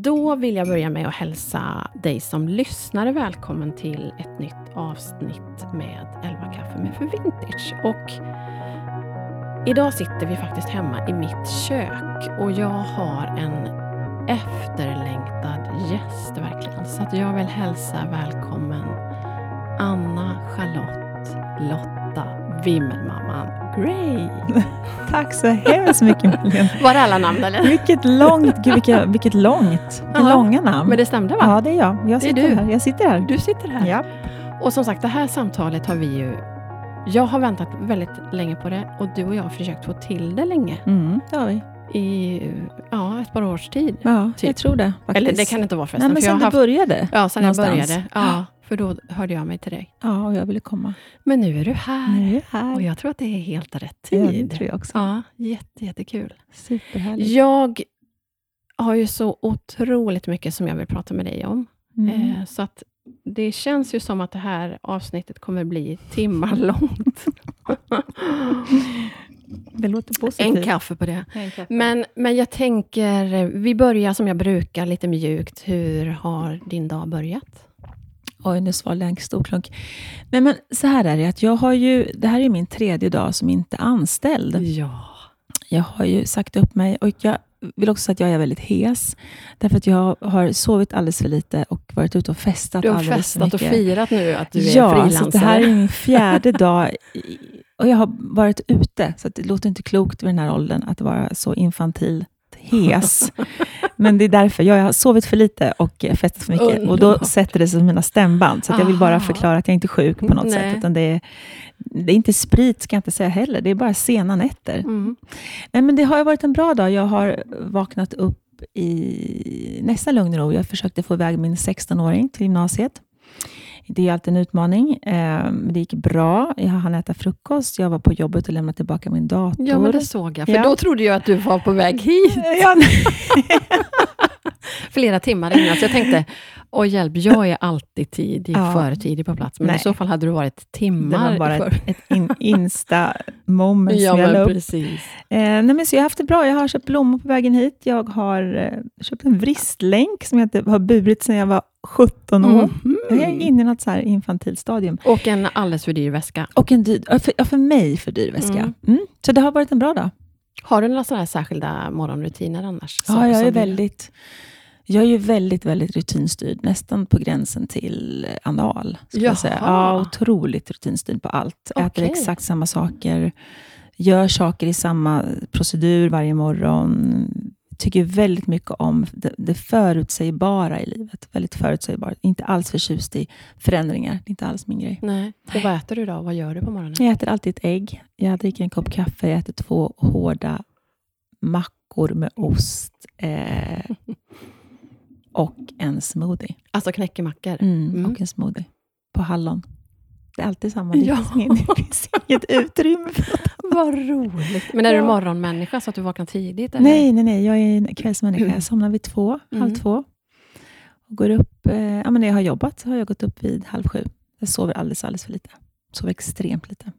Då vill jag börja med att hälsa dig som lyssnare välkommen till ett nytt avsnitt med 11 kaffe med för vintage. Och idag sitter vi faktiskt hemma i mitt kök och jag har en efterlängtad gäst verkligen. Så att jag vill hälsa välkommen Anna Charlotte Lotta Wimmelmamman Gray. Tack så hemskt mycket Malin. Var det alla namn eller? Vilket långt, gud, vilket, vilket långt, vilka långa namn. Men det stämde va? Ja, det är jag. Jag Det är sitter du. här. Jag sitter här. Du sitter här. Ja. Och som sagt, det här samtalet har vi ju... Jag har väntat väldigt länge på det och du och jag har försökt få till det länge. Mm, det har vi. I ja, ett par års tid. Ja, Typ. jag tror det. Faktiskt. Eller det kan det inte vara förresten. Nej, men för jag sen har det haft, började. ja, sen jag någonstans. började. Ja, för då hörde jag mig till dig. Ja, och jag ville komma. Men nu är du här. Nu är jag här. Och jag tror att det är helt rätt Ja, tid. det tror jag också. Ja, jätte, jättekul. Superhärligt. Jag har ju så otroligt mycket som jag vill prata med dig om. Mm. Eh, Så att det känns ju som att det här avsnittet kommer bli timmar långt. Det låter positivt. en kaffe på det. Kaffe. Men, men jag tänker, vi börjar som jag brukar, lite mjukt. Hur har din dag börjat? Oj, nu svalde jag en stor klunk. Nej, men så här är det, att jag har ju, det här är min tredje dag som inte anställd. Ja. Jag har ju sagt upp mig och jag vill också säga att jag är väldigt hes. Därför att jag har sovit alldeles för lite och varit ute och festat Du har alldeles festat för och mycket. firat nu att du är ja, frilansare. så det här är min fjärde dag och jag har varit ute. Så det låter inte klokt vid den här åldern att vara så infantilt hes. Men det är därför. Jag har sovit för lite och festat för mycket. Och då Underbart. sätter det sig i mina stämband. Så jag vill bara förklara att jag inte är sjuk på något Nej. sätt. Utan det är, det är inte sprit, ska jag inte säga heller. Det är bara sena nätter. Mm. Nej, men det har varit en bra dag. Jag har vaknat upp i nästan lugn och ro. Jag försökte få iväg min 16-åring till gymnasiet. Det är alltid en utmaning. Eh, men det gick bra. Jag hann äta frukost. Jag var på jobbet och lämnade tillbaka min dator. Ja, men det såg jag. För Ja. då trodde jag att du var på väg hit Ja, flera timmar innan. Så jag tänkte, åh hjälp, jag är alltid tidig, Ja. för tidig på plats. Men Nej. i så fall hade du varit det timmar var bara för. ett, ett in, insta-moment Ja, som jag la upp. precis. Eh, nej, men så jag har haft det bra. Jag har köpt blommor på vägen hit. Jag har eh, köpt en vristlänk som jag inte har burit sedan jag var 17 år. Jag är inne i något så här infantilt stadium. Och en alldeles för dyr väska. Och en dyr, för, ja, för mig för dyr väska. Mm. Mm. Så det har varit en bra dag. Har du några sådana särskilda morgonrutiner annars? Ja, jag är väldigt, jag är ju väldigt, väldigt rutinstyrd. Nästan på gränsen till anal. Jag säga. Ja, otroligt rutinstyrd på allt. Äter Okej. exakt samma saker. Gör saker i samma procedur varje morgon. Tycker väldigt mycket om det, det förutsägbara i livet. Väldigt förutsägbart. Inte alls förtjust i förändringar. Det är inte alls min grej. Nej. Och vad äter du då? Vad gör du på morgonen? Jag äter alltid ett ägg. Jag dricker en kopp kaffe. Jag äter två hårda mackor med ost. Eh, och en smoothie. Alltså knäckemackor? Mm, Mm. Och en smoothie. På hallon. Det är alltid samma. Det Ja. finns, ingen, det finns inget utrymme för något. Vad roligt. Men är du Ja. morgonmänniska så att du vaknar tidigt? Eller? Nej, nej, nej. Jag är en kvällsmänniska. Jag somnar vid två, halv Mm. två. Och går upp, eh, ja, men när jag har jobbat så har jag gått upp vid halv sju. Jag sover alldeles, alldeles för lite. Sover extremt lite.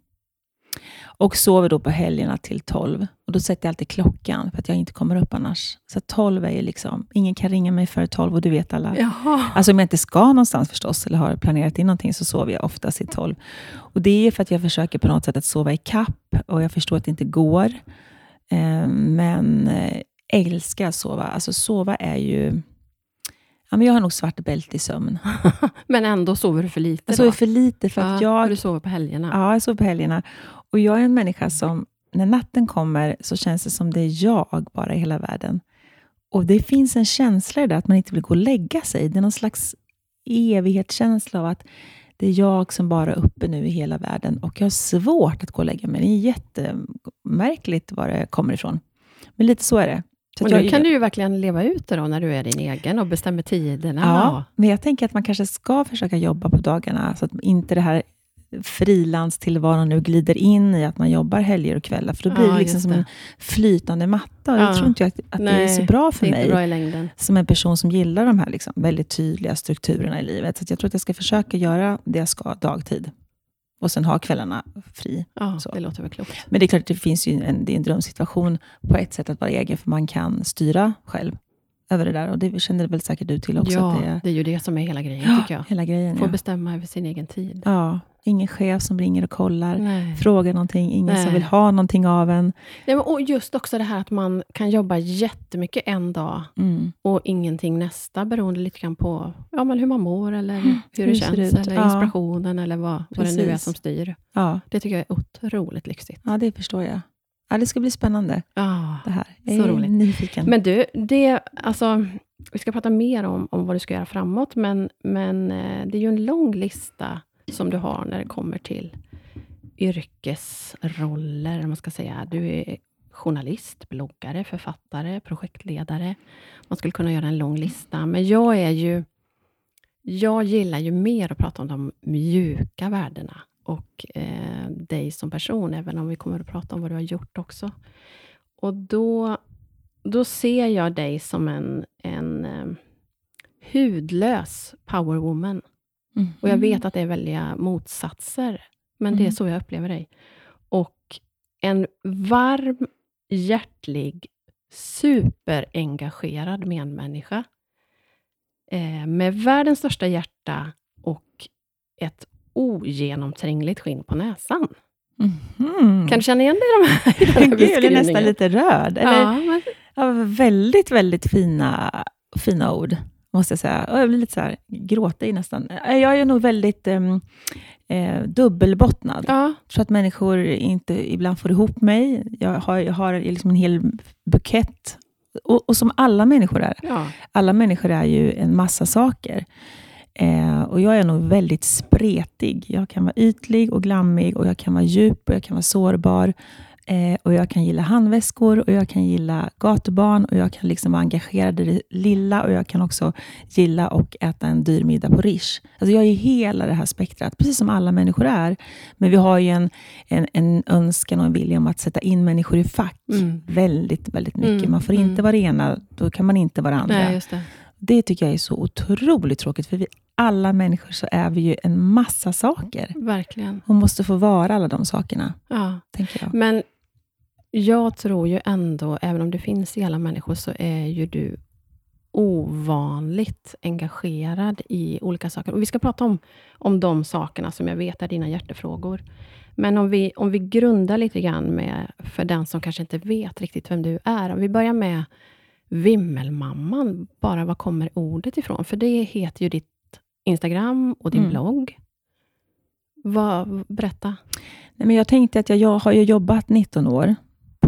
Och sover då på helgerna till tolv. Och Då sätter jag alltid klockan för att jag inte kommer upp annars. Så tolv är ju liksom, ingen kan ringa mig före tolv och du vet alla. Jaha. Alltså om jag inte ska någonstans förstås, eller har planerat in någonting, så sover jag oftast i tolv. Och det är för att jag försöker på något sätt att sova i kapp och jag förstår att det inte går. Eh, men eh, älskar att sova. Alltså sova är ju... Ja, men jag har nog svart bälte i sömn. Men ändå sover du för lite Jag sover då? för lite för att Ja, jag... Du sover på helgerna? Ja, jag sover på helgerna. Och jag är en människa som, när natten kommer, så känns det som det är jag bara i hela världen. Och det finns en känsla i det, att man inte vill gå och lägga sig. Det är någon slags evighetskänsla av att det är jag som bara är uppe nu i hela världen. Och jag har svårt att gå och lägga mig. Det är jättemärkligt var det kommer ifrån. Men lite så är det. Så Och nu jag, kan du ju verkligen leva ut det då, när du är din egen och bestämmer tiderna. Ja, men jag tänker att man kanske ska försöka jobba på dagarna, så att inte det här frilanstillvaron nu glider in i att man jobbar helger och kvällar, för då blir Ja, det liksom som det. en flytande matta. Och Ja. Jag tror inte att, att det är så Nej, bra för mig, bra som en person som gillar de här liksom väldigt tydliga strukturerna i livet. Så jag tror att jag ska försöka göra det jag ska dagtid, och sen ha kvällarna fri. Ja, Så. det låter väl klokt. Men det är klart att det finns ju en, det är en drömsituation på ett sätt att vara egen, för man kan styra själv. över det där. Och det kände väl säkert du till också. ja, det är, det är ju det som är hela grejen, tycker jag. hela grejen. Få Ja. bestämma över sin egen tid. ja. Ingen chef som ringer och kollar, Nej. frågar någonting, ingen Nej. som vill ha någonting av en. Nej, men, och just också det här att man kan jobba jättemycket en dag Mm. och ingenting nästa, beroende lite grann på ja, men hur man mår, eller hur, hur det det känns, ut. eller Ja. inspirationen, eller vad, vad det nu är som styr. Ja. Det tycker jag är otroligt lyxigt. ja, det förstår jag. Ja, det ska bli spännande Ja. det här. Jag Så är roligt. nyfiken. Men du, det, alltså, vi ska prata mer om, om vad du ska göra framåt, men, men eh, det är ju en lång lista som du har när det kommer till yrkesroller, man ska säga. Du är journalist, bloggare, författare, projektledare. Man skulle kunna göra en lång lista, men jag är ju... Jag gillar ju mer att prata om de mjuka värdena och eh, dig som person, även om vi kommer att prata om vad du har gjort också. Och då, då ser jag dig som en, en eh, hudlös powerwoman. Mm. Och jag vet att det är väldiga motsatser, men det är Mm. så jag upplever dig. Och en varm, hjärtlig, superengagerad medmänniska eh, med världens största hjärta och ett ogenomträngligt skinn på näsan. Mhm. Kan du känna igen dig i de här, i den här Gud, jag är nästan lite rörd. Eller, Ja, men, ja, väldigt, väldigt fina, fina ord, måste jag säga. Och jag blir lite så här gråtig nästan. Jag är nog väldigt um, eh, dubbelbottnad. ja, Så att människor inte ibland får ihop mig. Jag har, jag har liksom en hel bukett. Och, och som alla människor är. ja. Alla människor är ju en massa saker. Eh, och Jag är nog väldigt spretig. Jag kan vara ytlig och glammig, och jag kan vara djup och jag kan vara sårbar. Eh, och Jag kan gilla handväskor, och jag kan gilla gatubarn, och jag kan liksom vara engagerad i det lilla, och jag kan också gilla att äta en dyr middag på Rish. Alltså jag är hela det här spektrat, precis som alla människor är. Men vi har ju en, en, en önskan och en vilja om att sätta in människor i fack. Mm. Väldigt, väldigt mycket. Mm, Man får mm. inte vara det ena, då kan man inte vara det andra. Nej, det. Det tycker jag är så otroligt tråkigt, för vi alla människor så är vi ju en massa saker. Verkligen. Och måste få vara alla de sakerna, Ja. tänker jag. Men jag tror ju ändå, även om det finns i alla människor, så är ju du ovanligt engagerad i olika saker. Och Vi ska prata om, om de sakerna som jag vet är dina hjärtefrågor. Men om vi, om vi grundar lite grann med, för den som kanske inte vet riktigt vem du är. Om vi börjar med Vimmelmamman, bara var kommer ordet ifrån? För det heter ju ditt Instagram och din Mm. blogg. Vad, berätta. Nej, men jag tänkte att jag, jag har ju jobbat 19 år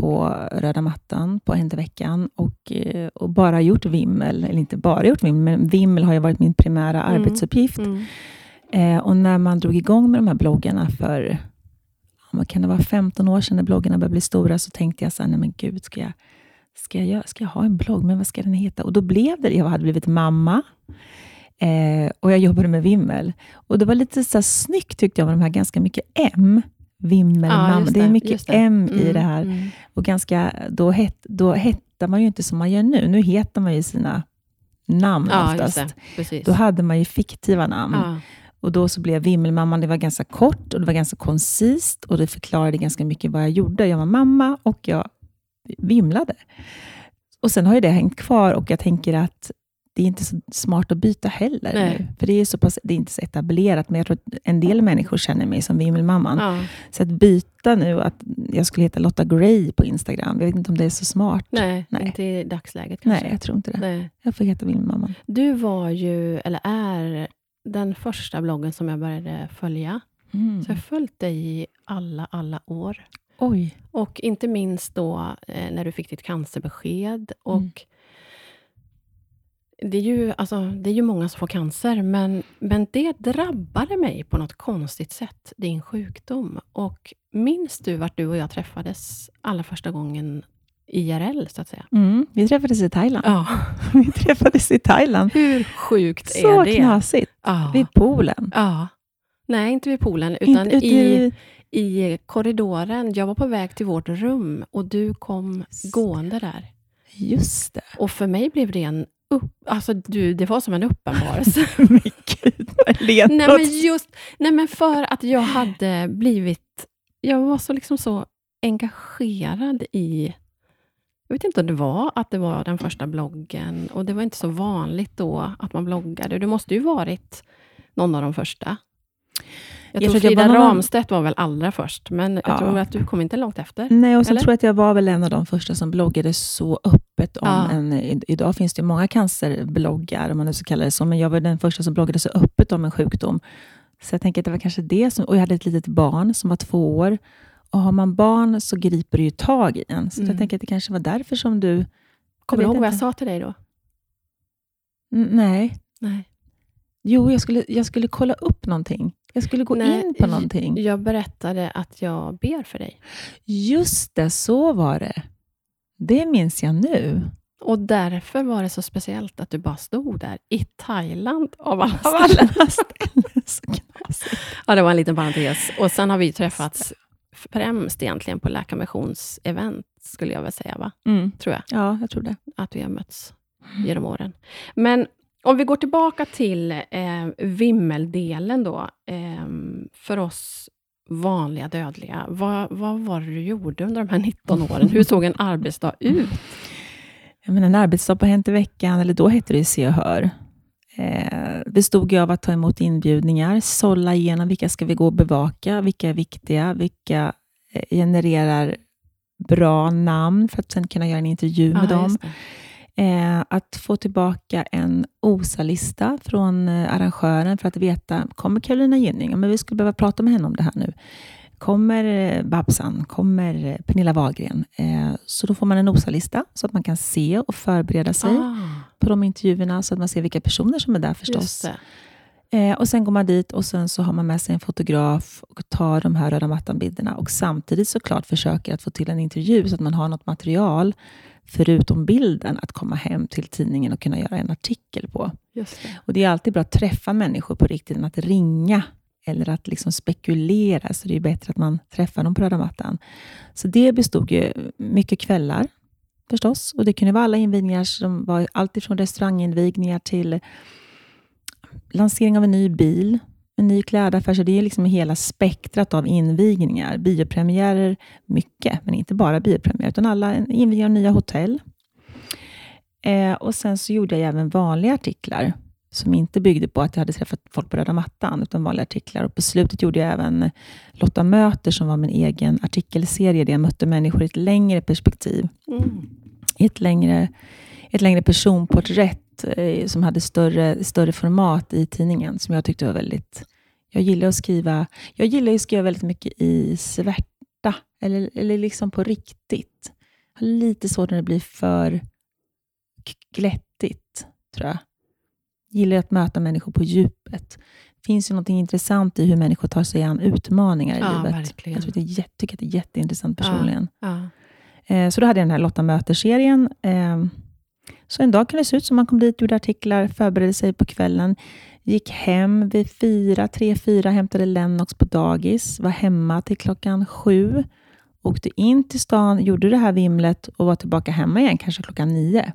på röda mattan på Hänt veckan och, eh, och bara gjort vimmel, eller inte bara gjort vimmel, men vimmel har ju varit min primära Mm. arbetsuppgift. Mm. Eh, och när man drog igång med de här bloggarna för, vad kan det vara, 15 år sedan när bloggarna började bli stora, så tänkte jag så här, nej men gud, ska jag, ska, jag, göra- ska jag ha en blogg? Men vad ska den heta? Och då blev det, jag hade blivit mamma eh, och jag jobbade med vimmel. Och det var lite så här snyggt tyckte jag med de här ganska mycket M. Vimmel, Ja, just Det är det, mycket det. M i Mm, det här. mm. Och ganska, då, het, då hette man ju inte som man gör nu. Nu heter man ju sina namn Ja, oftast. det. Då hade man ju fiktiva namn. ja. Och då så blev Vimmelmamman, det var ganska kort och det var ganska koncist och det förklarade ganska mycket vad jag gjorde. Jag var mamma och jag vimlade. Och sen har ju det hängt kvar och jag tänker att det är inte så smart att byta heller. Nej. För det är, så pass, det är inte så etablerat, men jag tror att en del människor känner mig som Vimmelmamman. Ja. Så att byta nu, att jag skulle heta Lotta Gray på Instagram, jag vet inte om det är så smart. Nej, Nej. inte i dagsläget kanske. Nej, jag tror inte det. Nej. Jag får heta Vimmelmamman. Du var ju, eller är, den första bloggen som jag började följa. Mm. Så jag har följt dig i alla, alla år. Oj. Och inte minst då eh, när du fick ditt cancerbesked. Och Mm. Det, är ju, alltså, det är ju många som får cancer, men, men det drabbade mig på något konstigt sätt, din sjukdom. Och minns du vart du och jag träffades allra första gången IRL, så att säga? Mm. Vi träffades i Thailand. Ja. Vi träffades i Thailand. Hur sjukt Så är det? knasigt. Ja. Vid poolen. ja. Nej, inte vid poolen, utan Inte i, i korridoren. Jag var på väg till vårt rum och du kom gående där. Just det. Och för mig blev det en upp, alltså du, det var som en uppenbarelse. Nej, men just, nej, men för att jag hade blivit, jag var så liksom så engagerad i Jag vet inte om det var att det var den första bloggen och det var inte så vanligt då att man bloggade. Du måste ju varit någon av de första. Jag, jag tror Frida var Ramstedt var väl allra först, men jag ja. tror att du kom inte långt efter. Nej, och så tror jag att jag var väl en av de första som bloggade så öppet om ja. en... Idag finns det många cancerbloggar, om man nu ska kalla det så, men jag var den första som bloggade så öppet om en sjukdom. Så jag tänker att det var kanske det som... Och jag hade ett litet barn som var två år. Och har man barn så griper det ju tag i en. Så mm. jag tänker att det kanske var därför som du... Kommer du ihåg vad jag sa till dig då? Mm, nej. nej. Jo, jag skulle, jag skulle kolla upp någonting. Jag skulle gå Nej, in på någonting. Jag berättade att jag ber för dig. Just det, så var det. Det minns jag nu. Och därför var det så speciellt att du bara stod där i Thailand av alla ställen. ja, det var en liten parentes. Och sen har vi träffats främst egentligen på Läkarmissionsevent, skulle jag väl säga, va? Mm. Tror jag. Ja, jag tror det. Att vi har mötts genom åren. Men om vi går tillbaka till eh, vimmeldelen då, eh, för oss vanliga dödliga. Vad, vad var det du gjorde under de här 19 åren? Hur såg en arbetsdag ut? Jag menar, en arbetsdag på Hänt i veckan, eller då hette det Se och Hör, eh, bestod av att ta emot inbjudningar, sålla igenom vilka ska vi gå och bevaka, vilka är viktiga, vilka eh, genererar bra namn för att sen kunna göra en intervju med ja, dem. Eh, att få tillbaka en OSA-lista från eh, arrangören för att veta, kommer Carolina Gynning? Men vi skulle behöva prata med henne om det här nu. Kommer eh, Babsan? Kommer Pernilla Wahlgren? Så då får man en OSA-lista så att man kan se och förbereda sig ah. på de intervjuerna, så att man ser vilka personer som är där förstås. Och Sen går man dit och sen så har man med sig en fotograf och tar de här röda mattan-bilderna och samtidigt såklart försöker att få till en intervju så att man har något material förutom bilden, att komma hem till tidningen och kunna göra en artikel på. Just det. Och Det är alltid bra att träffa människor på riktigt, än att ringa eller att liksom spekulera. Så det är bättre att man träffar dem på röda mattan. Så det bestod ju mycket kvällar förstås. Och Det kunde vara alla invigningar som var allt ifrån restauranginvigningar till lansering av en ny bil, en ny klädaffär. Så det är liksom hela spektrat av invigningar. Biopremiärer, mycket, men inte bara biopremiärer, utan alla invigningar av nya hotell. Eh, och Sen så gjorde jag även vanliga artiklar som inte byggde på att jag hade träffat folk på röda mattan, utan vanliga artiklar. Och På slutet gjorde jag även Lotta möter, som var min egen artikelserie, där jag mötte människor i ett längre perspektiv. Mm. I ett längre, ett längre personporträtt eh, som hade större, större format i tidningen, som jag tyckte var väldigt jag gillar att skriva jag gillar att skriva väldigt mycket i svärta, eller, eller liksom på riktigt. Jag har lite svårt när det blir för glättigt, tror jag. jag gillar att möta människor på djupet. Det finns ju något intressant i hur människor tar sig an utmaningar i ja, livet. Verkligen. Jag tycker, tycker att det är jätteintressant personligen. Ja, ja. Eh, så då hade jag den här Lotta möter-serien. Så en dag kunde det se ut som man kom dit, gjorde artiklar, förberedde sig på kvällen. Gick hem vid fyra, tre, fyra, hämtade Lennox på dagis, var hemma till klockan sju, åkte in till stan, gjorde det här vimlet och var tillbaka hemma igen kanske klockan nio.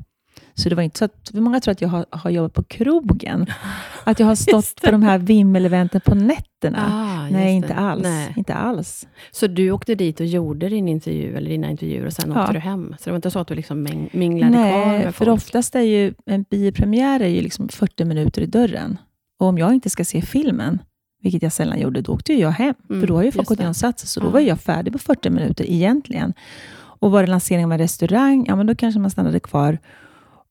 Så det var inte så att, många tror att jag har, har jobbat på krogen. Att jag har stått på de här vimmeleventen på nätterna. Ah, Nej, inte alls. Nej. inte alls. Så du åkte dit och gjorde din intervju, eller dina intervjuer och sen ja. åkte du hem? Så det var inte så att du liksom minglade Nej, kvar med folk? för oftast är ju en biopremiär är ju liksom 40 minuter i dörren. Och om jag inte ska se filmen, vilket jag sällan gjorde, då åkte jag hem. Mm, för då har ju folk gått igenom satser, så då var jag färdig på 40 minuter egentligen. Och var det lansering av en restaurang, ja men då kanske man stannade kvar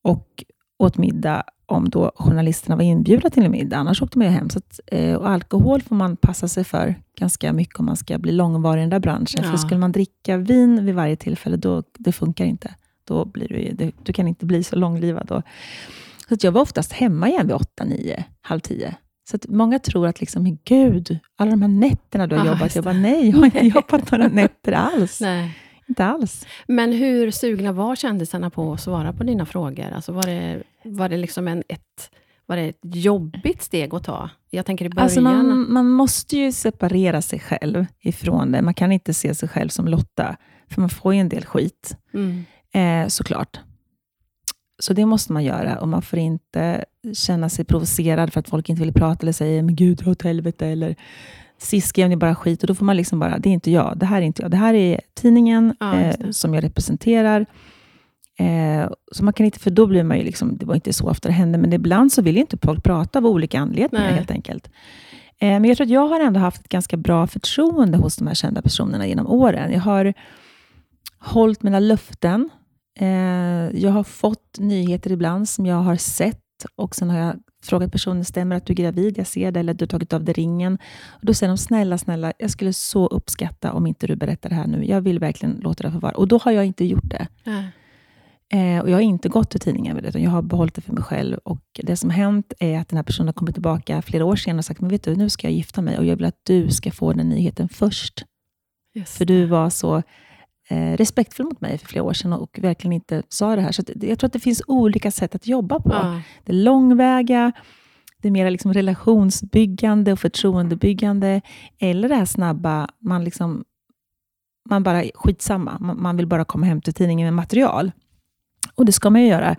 och åt middag om då journalisterna var inbjudna till en middag. Annars åkte man ju hem. Så att, eh, och alkohol får man passa sig för ganska mycket om man ska bli långvarig i den där branschen. Ja. För skulle man dricka vin vid varje tillfälle, då det funkar inte. Då blir du, du kan inte bli så långlivad. Då. Så att jag var oftast hemma igen vid åtta, nio, halv tio. Så att många tror att, liksom, gud, alla de här nätterna du har ah, jobbat. Jag bara, nej, jag har inte jobbat några nätter alls. Nej. Inte alls. Men hur sugna var kändisarna på att svara på dina frågor? Alltså var det, var det liksom en, ett, var det ett jobbigt steg att ta? Jag tänker i början. Alltså man, man måste ju separera sig själv ifrån det. Man kan inte se sig själv som Lotta, för man får ju en del skit. Mm. Eh, såklart. Så det måste man göra och man får inte känna sig provocerad för att folk inte vill prata eller säger men gud, dra åt helvete eller sist skrev ni bara skit och då får man liksom bara, det är inte jag, det här är inte jag. Det här är tidningen ja, eh, som jag representerar Eh, så man kan inte, för då blir man ju liksom, det var inte så ofta det hände, men ibland så vill inte folk prata av olika anledningar Nej. helt enkelt. Eh, men jag tror att jag har ändå haft ett ganska bra förtroende hos de här kända personerna genom åren. Jag har hållit mina löften. Eh, jag har fått nyheter ibland som jag har sett och sen har jag frågat personen, stämmer att du är gravid? Jag ser det, eller du har tagit av dig ringen. Och då säger de, snälla, snälla, jag skulle så uppskatta om inte du berättar det här nu. Jag vill verkligen låta det få vara. Och då har jag inte gjort det. Nej. Eh, och jag har inte gått till tidningen med det, utan jag har behållit det för mig själv. Och det som hänt är att den här personen har kommit tillbaka flera år senare och sagt, men vet du, nu ska jag gifta mig och jag vill att du ska få den nyheten först. Just För du var så eh, respektfull mot mig för flera år sedan och verkligen inte sa det här. Så jag tror att det finns olika sätt att jobba på. Ja. Det är långväga, det är mer liksom relationsbyggande och förtroendebyggande. Eller det här snabba, man, liksom, man bara skitsamma. Man, man vill bara komma hem till tidningen med material. Och det ska man ju göra.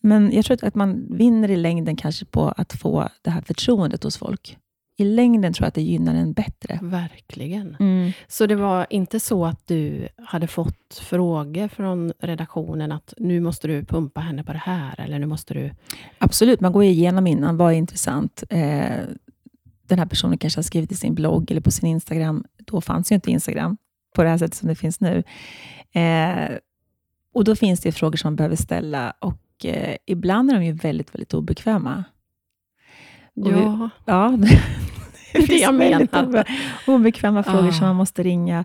Men jag tror att man vinner i längden kanske på att få det här förtroendet hos folk. I längden tror jag att det gynnar en bättre. Verkligen. Så det var inte så att du hade fått frågor från redaktionen att nu måste du pumpa henne på det här, eller nu måste du... Absolut, man går igenom innan. Vad är intressant? Eh, den här personen kanske har skrivit i sin blogg eller på sin Instagram. Då fanns ju inte Instagram på det här sättet som det finns nu. Eh, och Då finns det frågor som man behöver ställa och eh, ibland är de ju väldigt, väldigt obekväma. Och vi- Ja, Ja, det är det jag menar. obe- obekväma frågor Ja. som man måste ringa.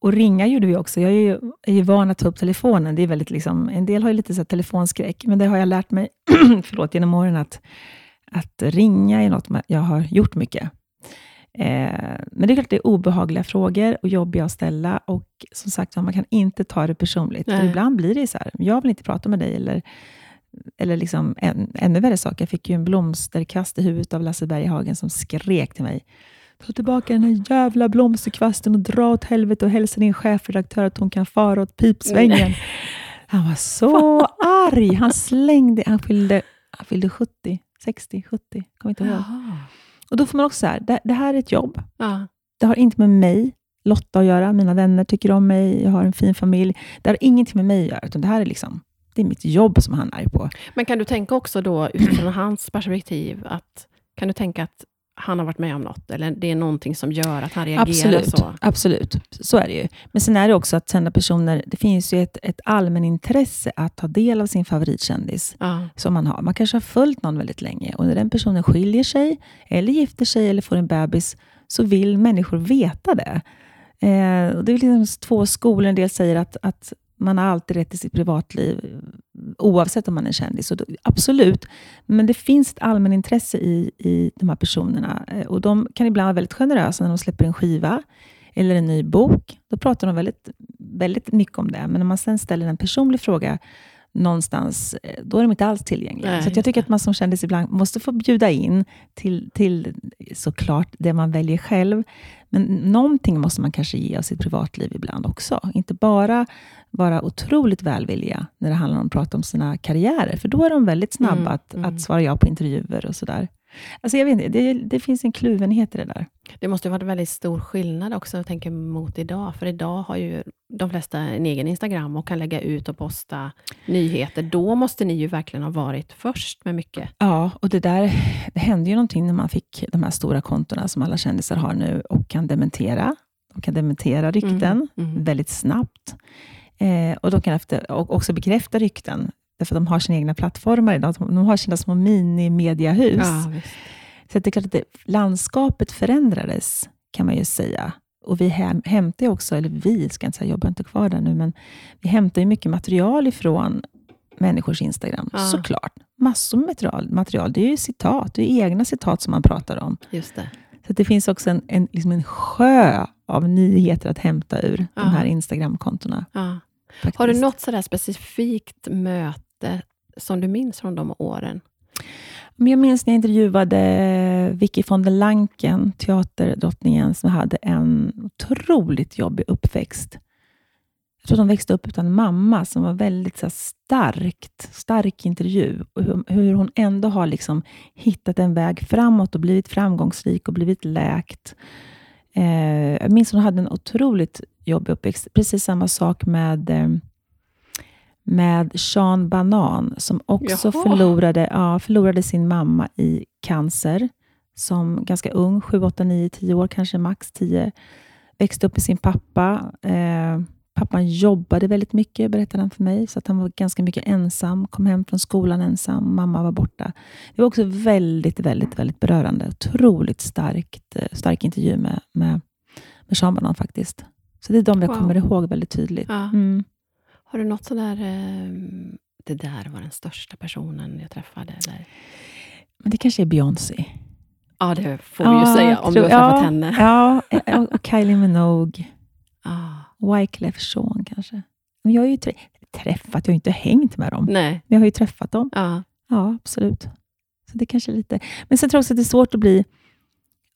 Och- ringa gjorde vi också. Jag är ju, är ju van att ta upp telefonen. Det är väldigt liksom, en del har ju lite så telefonskräck, men det har jag lärt mig förlåt, genom åren att, att ringa är något jag har gjort mycket. Eh, men det är klart det är obehagliga frågor och jobbiga att ställa. Och som sagt, man kan inte ta det personligt. Ibland blir det så här, jag vill inte prata med dig. Eller, eller liksom en, ännu värre saker. Jag fick ju en blomsterkvast i huvudet av Lasse Berghagen som skrek till mig. Ta tillbaka den här jävla blomsterkvasten och dra åt helvete och hälsa din chefredaktör att hon kan fara åt pipsvängen. Han var så arg. Han slängde, han fyllde, han fyllde 70, 60, 70, kommer inte ihåg. Jaha. Och då får man också så här, det, det här är ett jobb. Ja. Det har inte med mig, Lotta, att göra. Mina vänner tycker om mig, jag har en fin familj. Det har ingenting med mig att göra, utan det här är liksom det är mitt jobb som han är arg på. Men kan du tänka också då, utifrån hans perspektiv, att kan du tänka att han har varit med om något, eller det är någonting som gör att han reagerar Absolut, så? absolut. Så är det ju. Men sen är det också att sända personer, det finns ju ett, ett allmänintresse att ta del av sin favoritkändis Ja. som man har. Man kanske har följt någon väldigt länge och när den personen skiljer sig, eller gifter sig, eller får en bebis, så vill människor veta det. Eh, det är liksom två skolor. En del säger att, att man har alltid rätt till sitt privatliv, oavsett om man är kändis. Då, absolut, men det finns ett allmänintresse i, i de här personerna. Eh, Och De kan ibland vara väldigt generösa när de släpper en skiva eller en ny bok. Då pratar de väldigt, väldigt mycket om det. Men när man sen ställer en personlig fråga någonstans, eh, då är de inte alls tillgängliga. Nej, så jag tycker att man som kändis ibland måste få bjuda in till, till såklart det man väljer själv. Men någonting måste man kanske ge av sitt privatliv ibland också. Inte bara vara otroligt välvilliga när det handlar om att prata om sina karriärer. För då är de väldigt snabba Mm, att, mm. att svara ja på intervjuer och sådär. Alltså jag vet inte, det, det finns en kluvenhet i det där. Det måste ju varit väldigt stor skillnad också, jag tänker mot idag. För idag har ju de flesta en egen Instagram och kan lägga ut och posta nyheter. Då måste ni ju verkligen ha varit först med mycket. Ja, och det där det hände ju någonting när man fick de här stora kontona som alla kändisar har nu och kan dementera. De kan dementera rykten Mm, mm. väldigt snabbt. Eh, och de kan efter, och också bekräfta rykten, därför att de har sina egna plattformar idag. De har sina små mini-mediahus. Ja. Så det är klart att det, landskapet förändrades, kan man ju säga. Och vi häm, hämtar ju också, eller vi, ska jag inte säga, jag jobbar inte kvar där nu, men vi hämtar ju mycket material ifrån människors Instagram. Ja. Såklart. Massor med material, material. Det är ju citat, det är egna citat som man pratar om. Just det. Så det finns också en, en, liksom en sjö av nyheter att hämta ur Ja. de här Instagram-kontona. Ja. Har du något sådär specifikt möte som du minns från de åren? Jag minns när jag intervjuade Vicky von der Lanken, teaterdrottningen, som hade en otroligt jobbig uppväxt. Jag tror att hon växte upp utan mamma, som var väldigt så här, starkt, stark intervju. Och hur, hur hon ändå har liksom hittat en väg framåt och blivit framgångsrik och blivit läkt. Eh, jag minns att hon hade en otroligt jobbig uppväxt. Precis samma sak med, eh, med Sean Banan, som också Jaha. förlorade, ja, förlorade sin mamma i cancer, som ganska ung, 7, 8, 9, 10 år, kanske max 10. Växte upp med sin pappa. Eh, pappan jobbade väldigt mycket, berättade han för mig, så att han var ganska mycket ensam. Kom hem från skolan ensam, mamma var borta. Det var också väldigt, väldigt, väldigt berörande. Otroligt starkt, eh, stark intervju med, med, med Sean Banan faktiskt. Så det är de jag Wow. kommer ihåg väldigt tydligt. Ja. Mm. Har du något sådär... Eh, det där var den största personen jag träffade. Där. Men det kanske är Beyoncé. Ja, det får vi ju säga om du har träffat ja, henne. Ja, eh, och, och Kylie Minogue. Ah, Wyclef Jean kanske. Men jag har ju trä- träffat, jag har inte hängt med dem. nej. Men jag har ju träffat dem. Ja. Ja, absolut. Så det kanske är lite... Men sen tror jag också att det är svårt att bli...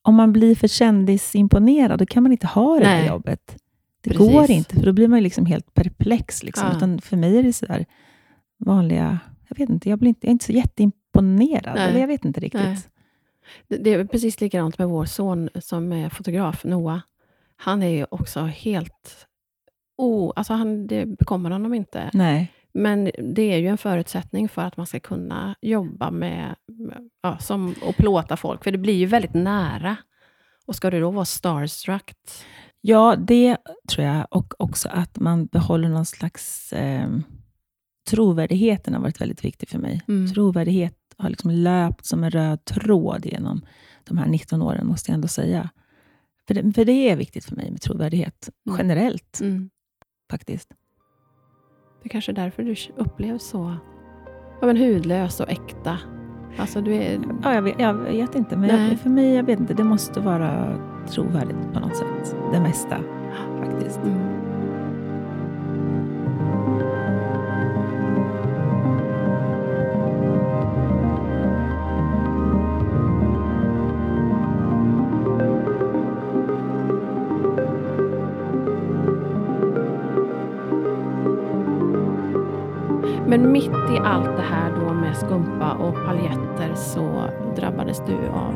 Om man blir för kändisimponerad, då kan man inte ha det Nej. jobbet. Det Precis. går inte, för då blir man ju liksom helt perplex. Liksom. Ja. Utan för mig är det sådär vanliga... Jag vet inte, jag, blir inte, jag är inte så jätteimponerad. Nej. Eller jag vet inte riktigt. Nej. Det, det är precis likadant med vår son som är fotograf, Noah. Han är ju också helt... Oh, alltså han, det bekommer honom inte. Nej. Men det är ju en förutsättning för att man ska kunna jobba med, med ja, som, och plåta folk, för det blir ju väldigt nära. Och ska du då vara starstruck? Ja, det tror jag. Och också att man behåller någon slags... Eh, trovärdigheten har varit väldigt viktig för mig. Mm. Trovärdighet har liksom löpt som en röd tråd genom de här 19 åren, måste jag ändå säga. För det, för det är viktigt för mig med trovärdighet, Mm. generellt Mm. faktiskt. Det är kanske är därför du upplevs så ja, men hudlös och äkta. Alltså du är... Ja, jag, vet, jag vet inte, men jag, för mig, jag vet inte, det måste vara trovärdigt på något sätt. Det mesta, faktiskt. Mm. Men mitt i allt det här skumpa och paljetter så drabbades du av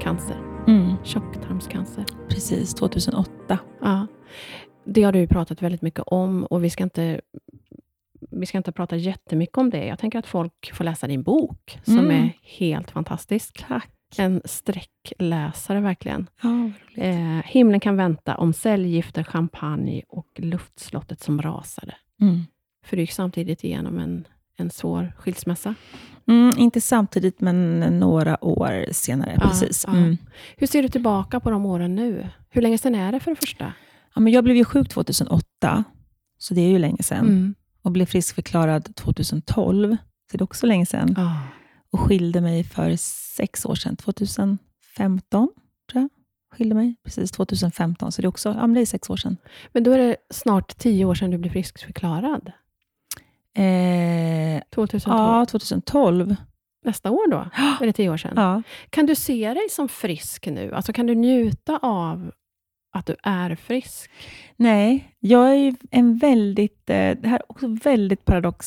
cancer. Mm, Tjocktarmscancer. precis, 2008. Ja. Det har du pratat väldigt mycket om och vi ska inte vi ska inte prata jättemycket om det. Jag tänker att folk får läsa din bok, som Mm. är helt fantastisk. Tack. En sträckläsare verkligen. Roligt. Eh, himlen kan vänta om cellgifter, champagne och luftslottet som rasade. Mm. För du gick samtidigt igenom en, en svår skilsmässa. Mm, inte samtidigt, men några år senare. Ja, precis. ja. Mm. Hur ser du tillbaka på de åren nu? Hur länge sedan är det för det första? Ja, men jag blev ju sjuk 2008, så det är ju länge sedan. Mm. Och blev friskförklarad 2012, så det är också länge sedan. Ja. Och skilde mig för sex år sedan, 2015, tror jag. Skilde mig precis 2015, så det är också ja, det är sex år sedan. Men då är det snart tio år sedan du blev friskförklarad. Eh, 2012. ja, 2012. Nästa år då? Är det tio år sedan? Ja. Kan du se dig som frisk nu? Alltså kan du njuta av att du är frisk? Nej, jag är en väldigt... Eh, det här är också väldigt paradox...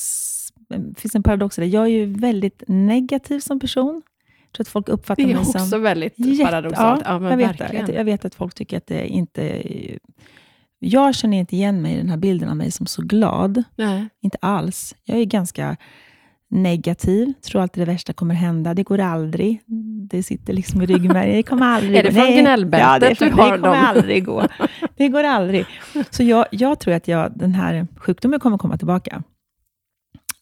Det finns en paradox i det. Jag är ju väldigt negativ som person. Jag tror att folk uppfattar Det är mig också som... väldigt paradoxalt. Ja, men jag, vet verkligen. det. jag vet att folk tycker att det inte... Jag känner inte igen mig i den här bilden av mig som så glad. Nej. Inte alls. Jag är ganska negativ. Tror alltid det värsta kommer hända. Det går aldrig. Det sitter liksom i ryggmärgen. Det kommer aldrig Är det från gnällbältet ja, det, är från, du har det kommer dem? aldrig gå. Det går aldrig. Så jag, jag tror att jag, den här sjukdomen kommer komma tillbaka.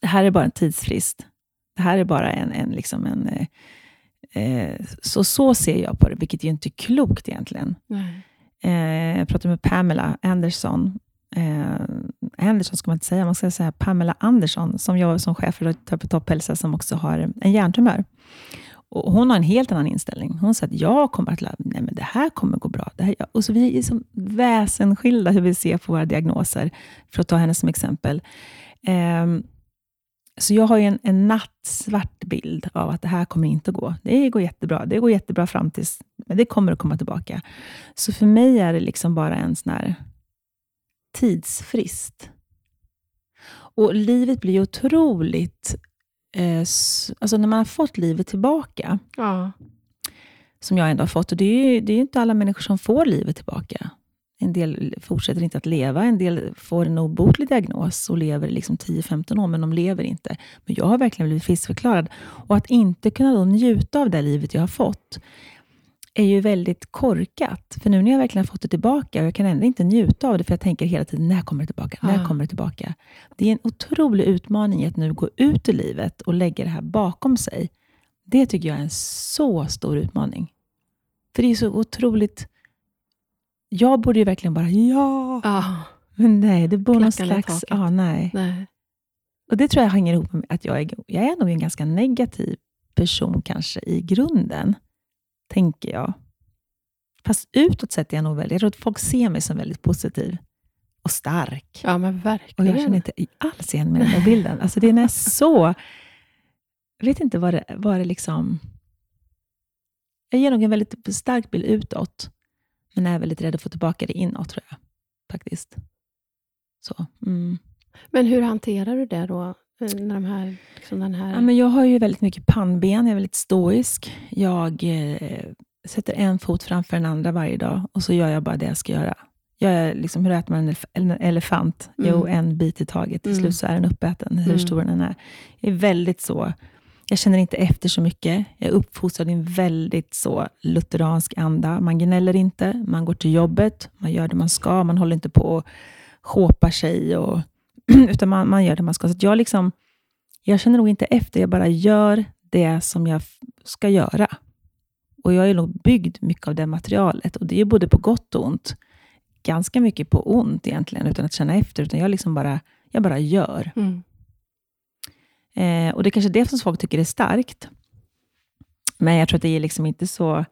Det här är bara en tidsfrist. Det här är bara en, en, liksom en eh, eh, så, så ser jag på det, vilket ju inte är klokt egentligen. Nej. Eh, jag pratade med Pamela Anderson. Eh, Anderson ska man inte säga, man ska säga Pamela Andersson, som jobbar som chef för på Topphälsa, som också har en hjärntumör. Och hon har en helt annan inställning. Hon säger att jag kommer att lära nej men det här kommer gå bra. Det här, och så vi är som väsensskilda hur vi ser på våra diagnoser, för att ta henne som exempel. Ehm, så jag har ju en, en nattsvart bild av att det här kommer inte att gå. Det går jättebra. Det går jättebra fram tills, men det kommer att komma tillbaka. Så för mig är det liksom bara en sån här tidsfrist. Och livet blir otroligt... Eh, alltså när man har fått livet tillbaka, Ja. som jag ändå har fått, och det är ju det är inte alla människor som får livet tillbaka. En del fortsätter inte att leva. En del får en obotlig diagnos och lever liksom 10-15 år, men de lever inte. Men jag har verkligen blivit friskförklarad. Och att inte kunna då njuta av det livet jag har fått, är ju väldigt korkat. För nu när jag verkligen har fått det tillbaka, och jag kan ändå inte njuta av det, för jag tänker hela tiden, när kommer det tillbaka? När Ah. kommer det tillbaka? Det är en otrolig utmaning att nu gå ut i livet och lägga det här bakom sig. Det tycker jag är en så stor utmaning. För det är så otroligt... Jag borde ju verkligen bara, ja! Ja, Men nej, det bor någon slags... Ja, nej. nej. Och det tror jag hänger ihop med att jag är, jag är nog en ganska negativ person kanske i grunden, tänker jag. Fast utåt sett är jag nog väldigt... Jag tror att folk ser mig som väldigt positiv och stark. Ja, men Och verkligen. jag känner inte alls igen mig i den där bilden. Alltså den är så... Jag vet inte vad det, vad det liksom... Jag ger nog en väldigt stark bild utåt, men är väldigt rädd att få tillbaka det inåt, tror jag. Faktiskt. Så. Mm. Men hur hanterar du det då? eh, När de här, liksom den här... Ja, men jag har ju väldigt mycket pannben, jag är väldigt stoisk. Jag eh, sätter en fot framför den andra varje dag och så gör jag bara det jag ska göra. Jag är liksom, hur äter man en, elef- en elefant? Jo, Mm. en bit i taget. Till Mm. slut så är den uppäten, hur Mm. stor den är. Jag är väldigt så. Jag känner inte efter så mycket. Jag är uppfostrad i en väldigt så lutheransk anda. Man gnäller inte, man går till jobbet, man gör det man ska, man håller inte på och sjåpar sig, och, utan man, man gör det man ska. Så jag, liksom, jag känner nog inte efter, jag bara gör det som jag ska göra. Och jag är nog byggd mycket av det materialet. Och det är både på gott och ont. Ganska mycket på ont egentligen, utan att känna efter. Utan jag liksom bara, jag bara gör. Mm. Eh, och Det är kanske det som folk tycker är starkt. Men jag tror att det är liksom inte så...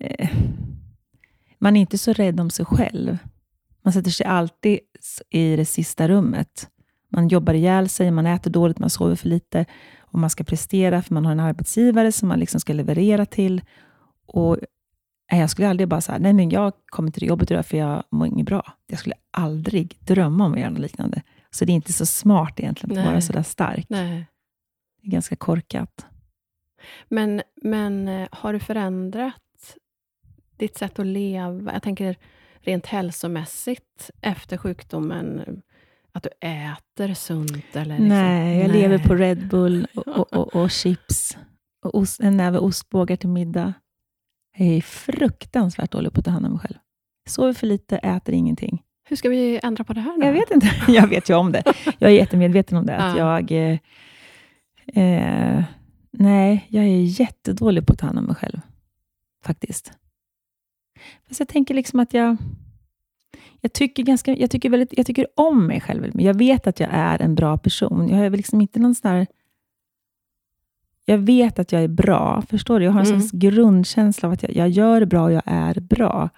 Eh, man är inte så rädd om sig själv. Man sätter sig alltid i det sista rummet. Man jobbar ihjäl sig, man äter dåligt, man sover för lite och man ska prestera för man har en arbetsgivare som man liksom ska leverera till. Och eh, Jag skulle aldrig bara säga, nej men jag kommer till jobbet idag för jag mår inget bra. Jag skulle aldrig drömma om att göra något liknande. Så det är inte så smart egentligen att Nej. vara sådär stark. Nej. Det är ganska korkat. Men, men eh, har du förändrat ditt sätt att leva? Jag tänker rent hälsomässigt efter sjukdomen. Att du äter sunt? Eller liksom, Nej, jag Nej. lever på Red Bull och, och, och, och chips. Och ost, en näve ostbågar till middag. Jag är fruktansvärt dålig på att ta hand om mig själv. Sover för lite, äter ingenting. Hur ska vi ändra på det här då? Jag vet inte. Jag vet ju om det. Jag är jättemedveten om det. Att Ja. jag, eh, eh, nej, jag är jättedålig på att ta hand om mig själv. Faktiskt. Fast jag tänker liksom att jag... Jag tycker, ganska, jag, tycker väldigt, jag tycker om mig själv. Men jag vet att jag är en bra person. Jag är liksom inte någon sån där... Jag vet att jag är bra. Förstår du? Jag har en Mm. grundkänsla av att jag, jag gör bra och jag är bra.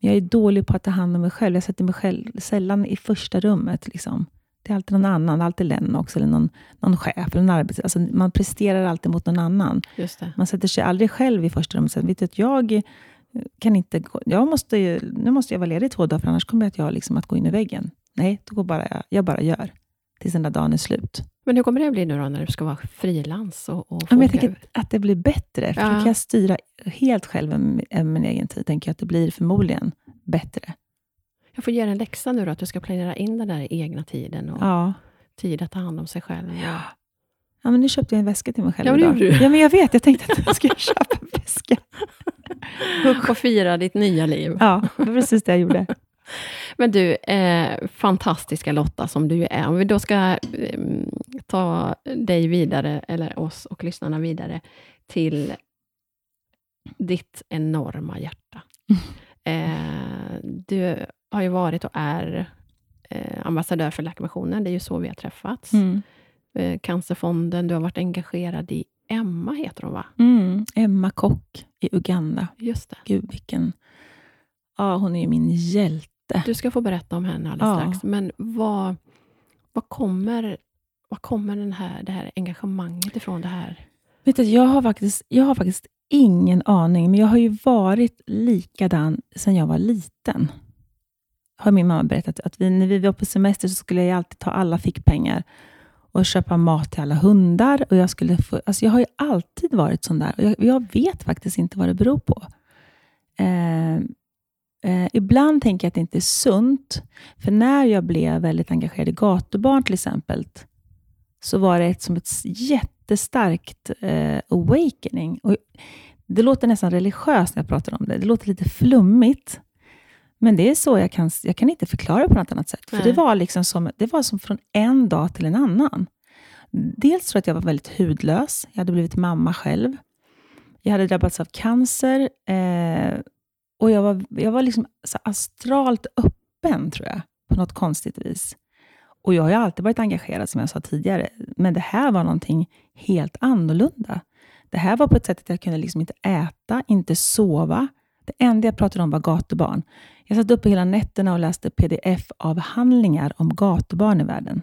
Men jag är dålig på att ta hand om mig själv. Jag sätter mig själv sällan i första rummet. Liksom. Det är alltid någon annan, alltid Lennox, eller någon, någon chef, eller någon arbets... Alltså, man presterar alltid mot någon annan. Man sätter sig aldrig själv i första rummet. Så vet att jag kan inte jag måste, ju- nu måste jag vara ledig två dagar, för annars kommer jag liksom att gå in i väggen. Nej, då går bara jag, jag bara gör. Tills den där dagen är slut. Men hur kommer det bli nu då, när du ska vara frilans? Och, och Ja, jag tänker att det blir bättre. För Ja. då kan jag styra helt själv över över min egen tid. Tänker jag att det blir förmodligen bättre. Jag får ge dig en läxa nu då, att du ska planera in den där egna tiden och Ja. tid att ta hand om sig själv. Ja. Ja, men nu köpte jag en väska till mig själv Ja, idag. du. Ja, men jag vet. Jag tänkte att jag skulle köpa en väska. Och fira ditt nya liv. Ja, det var precis det jag gjorde. Men du, eh, fantastiska Lotta som du är. Om vi då ska eh, ta dig vidare, eller oss och lyssnarna vidare, till ditt enorma hjärta. Eh, du har ju varit och är eh, ambassadör för Läkarmissionen. Det är ju så vi har träffats. Mm. Eh, Cancerfonden, du har varit engagerad i Emma, heter hon va? Mm. Emma Kock i Uganda. Just det. Gud, vilken... Ja, hon är ju min hjälte. Du ska få berätta om henne alldeles Ja. strax. Men vad, vad kommer, vad kommer den här, det här engagemanget ifrån? Det här? Vet du, jag, har faktiskt, jag har faktiskt ingen aning, men jag har ju varit likadan sedan jag var liten. Har min mamma berättat. Att vi, när vi var på semester så skulle jag alltid ta alla fickpengar och köpa mat till alla hundar. Och jag, skulle få, alltså jag har ju alltid varit sån där. Och jag, jag vet faktiskt inte vad det beror på. Eh, Eh, ibland tänker jag att det inte är sunt. För när jag blev väldigt engagerad i gatubarn till exempel, så var det ett, som ett jättestarkt eh, awakening. Och det låter nästan religiöst när jag pratar om det. Det låter lite flummigt. Men det är så jag kan, jag kan inte förklara på något annat sätt. För det var, liksom som, det var som från en dag till en annan. Dels tror jag att jag var väldigt hudlös. Jag hade blivit mamma själv. Jag hade drabbats av cancer. Eh, och jag var, jag var liksom så astralt öppen, tror jag, på något konstigt vis. Och jag har ju alltid varit engagerad, som jag sa tidigare, men det här var någonting helt annorlunda. Det här var på ett sätt att jag kunde liksom inte äta, inte sova. Det enda jag pratade om var gatubarn. Jag satt uppe hela nätterna och läste pdf-avhandlingar om gatubarn i världen.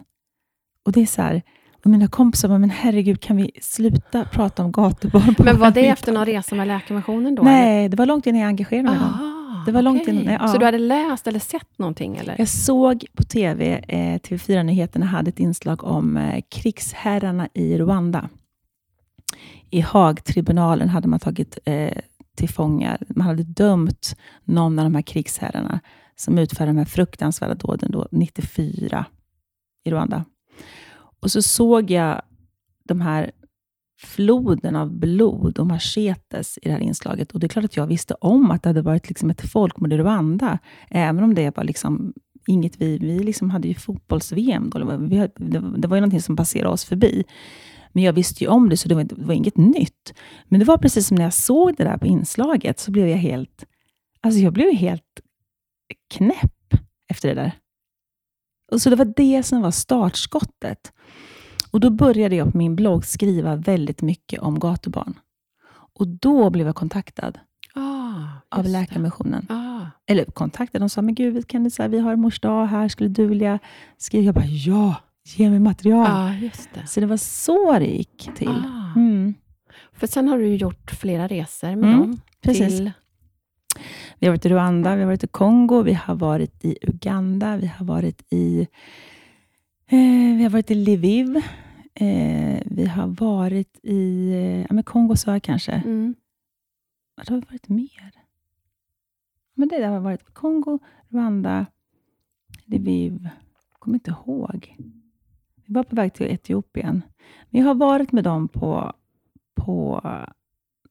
Och det är så här, och mina kompisar bara, men herregud, kan vi sluta prata om gatubarn? Men var det efter någon resa med Läkarmissionen då? Nej, eller? det var långt innan jag engagerade mig. Det var långt okay. innan, ja. Så du hade läst eller sett någonting? Eller? Jag såg på TV, eh, TV4-nyheterna hade ett inslag om eh, krigsherrarna i Rwanda. I Haagtribunalen hade man tagit eh, till fångar, man hade dömt någon av de här krigsherrarna som utförde de här fruktansvärda dåden då, 94 i Rwanda. Och så såg jag de här floden av blod och machetes i det här inslaget. Och det är klart att jag visste om att det hade varit liksom ett folkmord i Rwanda, även om det var liksom inget vi... Vi liksom hade ju fotbolls-VM, då. Det, det var ju någonting som passerade oss förbi. Men jag visste ju om det, så det var, det var inget nytt. Men det var precis som när jag såg det där på inslaget, så blev jag helt... Alltså jag blev helt knäpp efter det där. Och så det var det som var startskottet. Och Då började jag på min blogg skriva väldigt mycket om gatubarn. Och Då blev jag kontaktad ah, av Läkarmissionen. Ah. Eller kontaktad, de sa, men gud, kan du, så här, vi har mors dag här, skulle du vilja skriva? Jag bara, ja, ge mig material. Ah, det. Så det var så det gick till. Ah. Mm. För sen har du gjort flera resor med mm, dem. Precis. Till... Vi har varit i Rwanda, vi har varit i Kongo, vi har varit i Uganda, vi har varit i, eh, vi har varit i Lviv, eh, vi har varit i eh, ja, Kongo sa jag kanske. Mm. Vad har vi varit mer? Men det har varit Kongo, Rwanda, Lviv. Jag kommer inte ihåg. Vi var på väg till Etiopien. Men jag har varit med dem på, på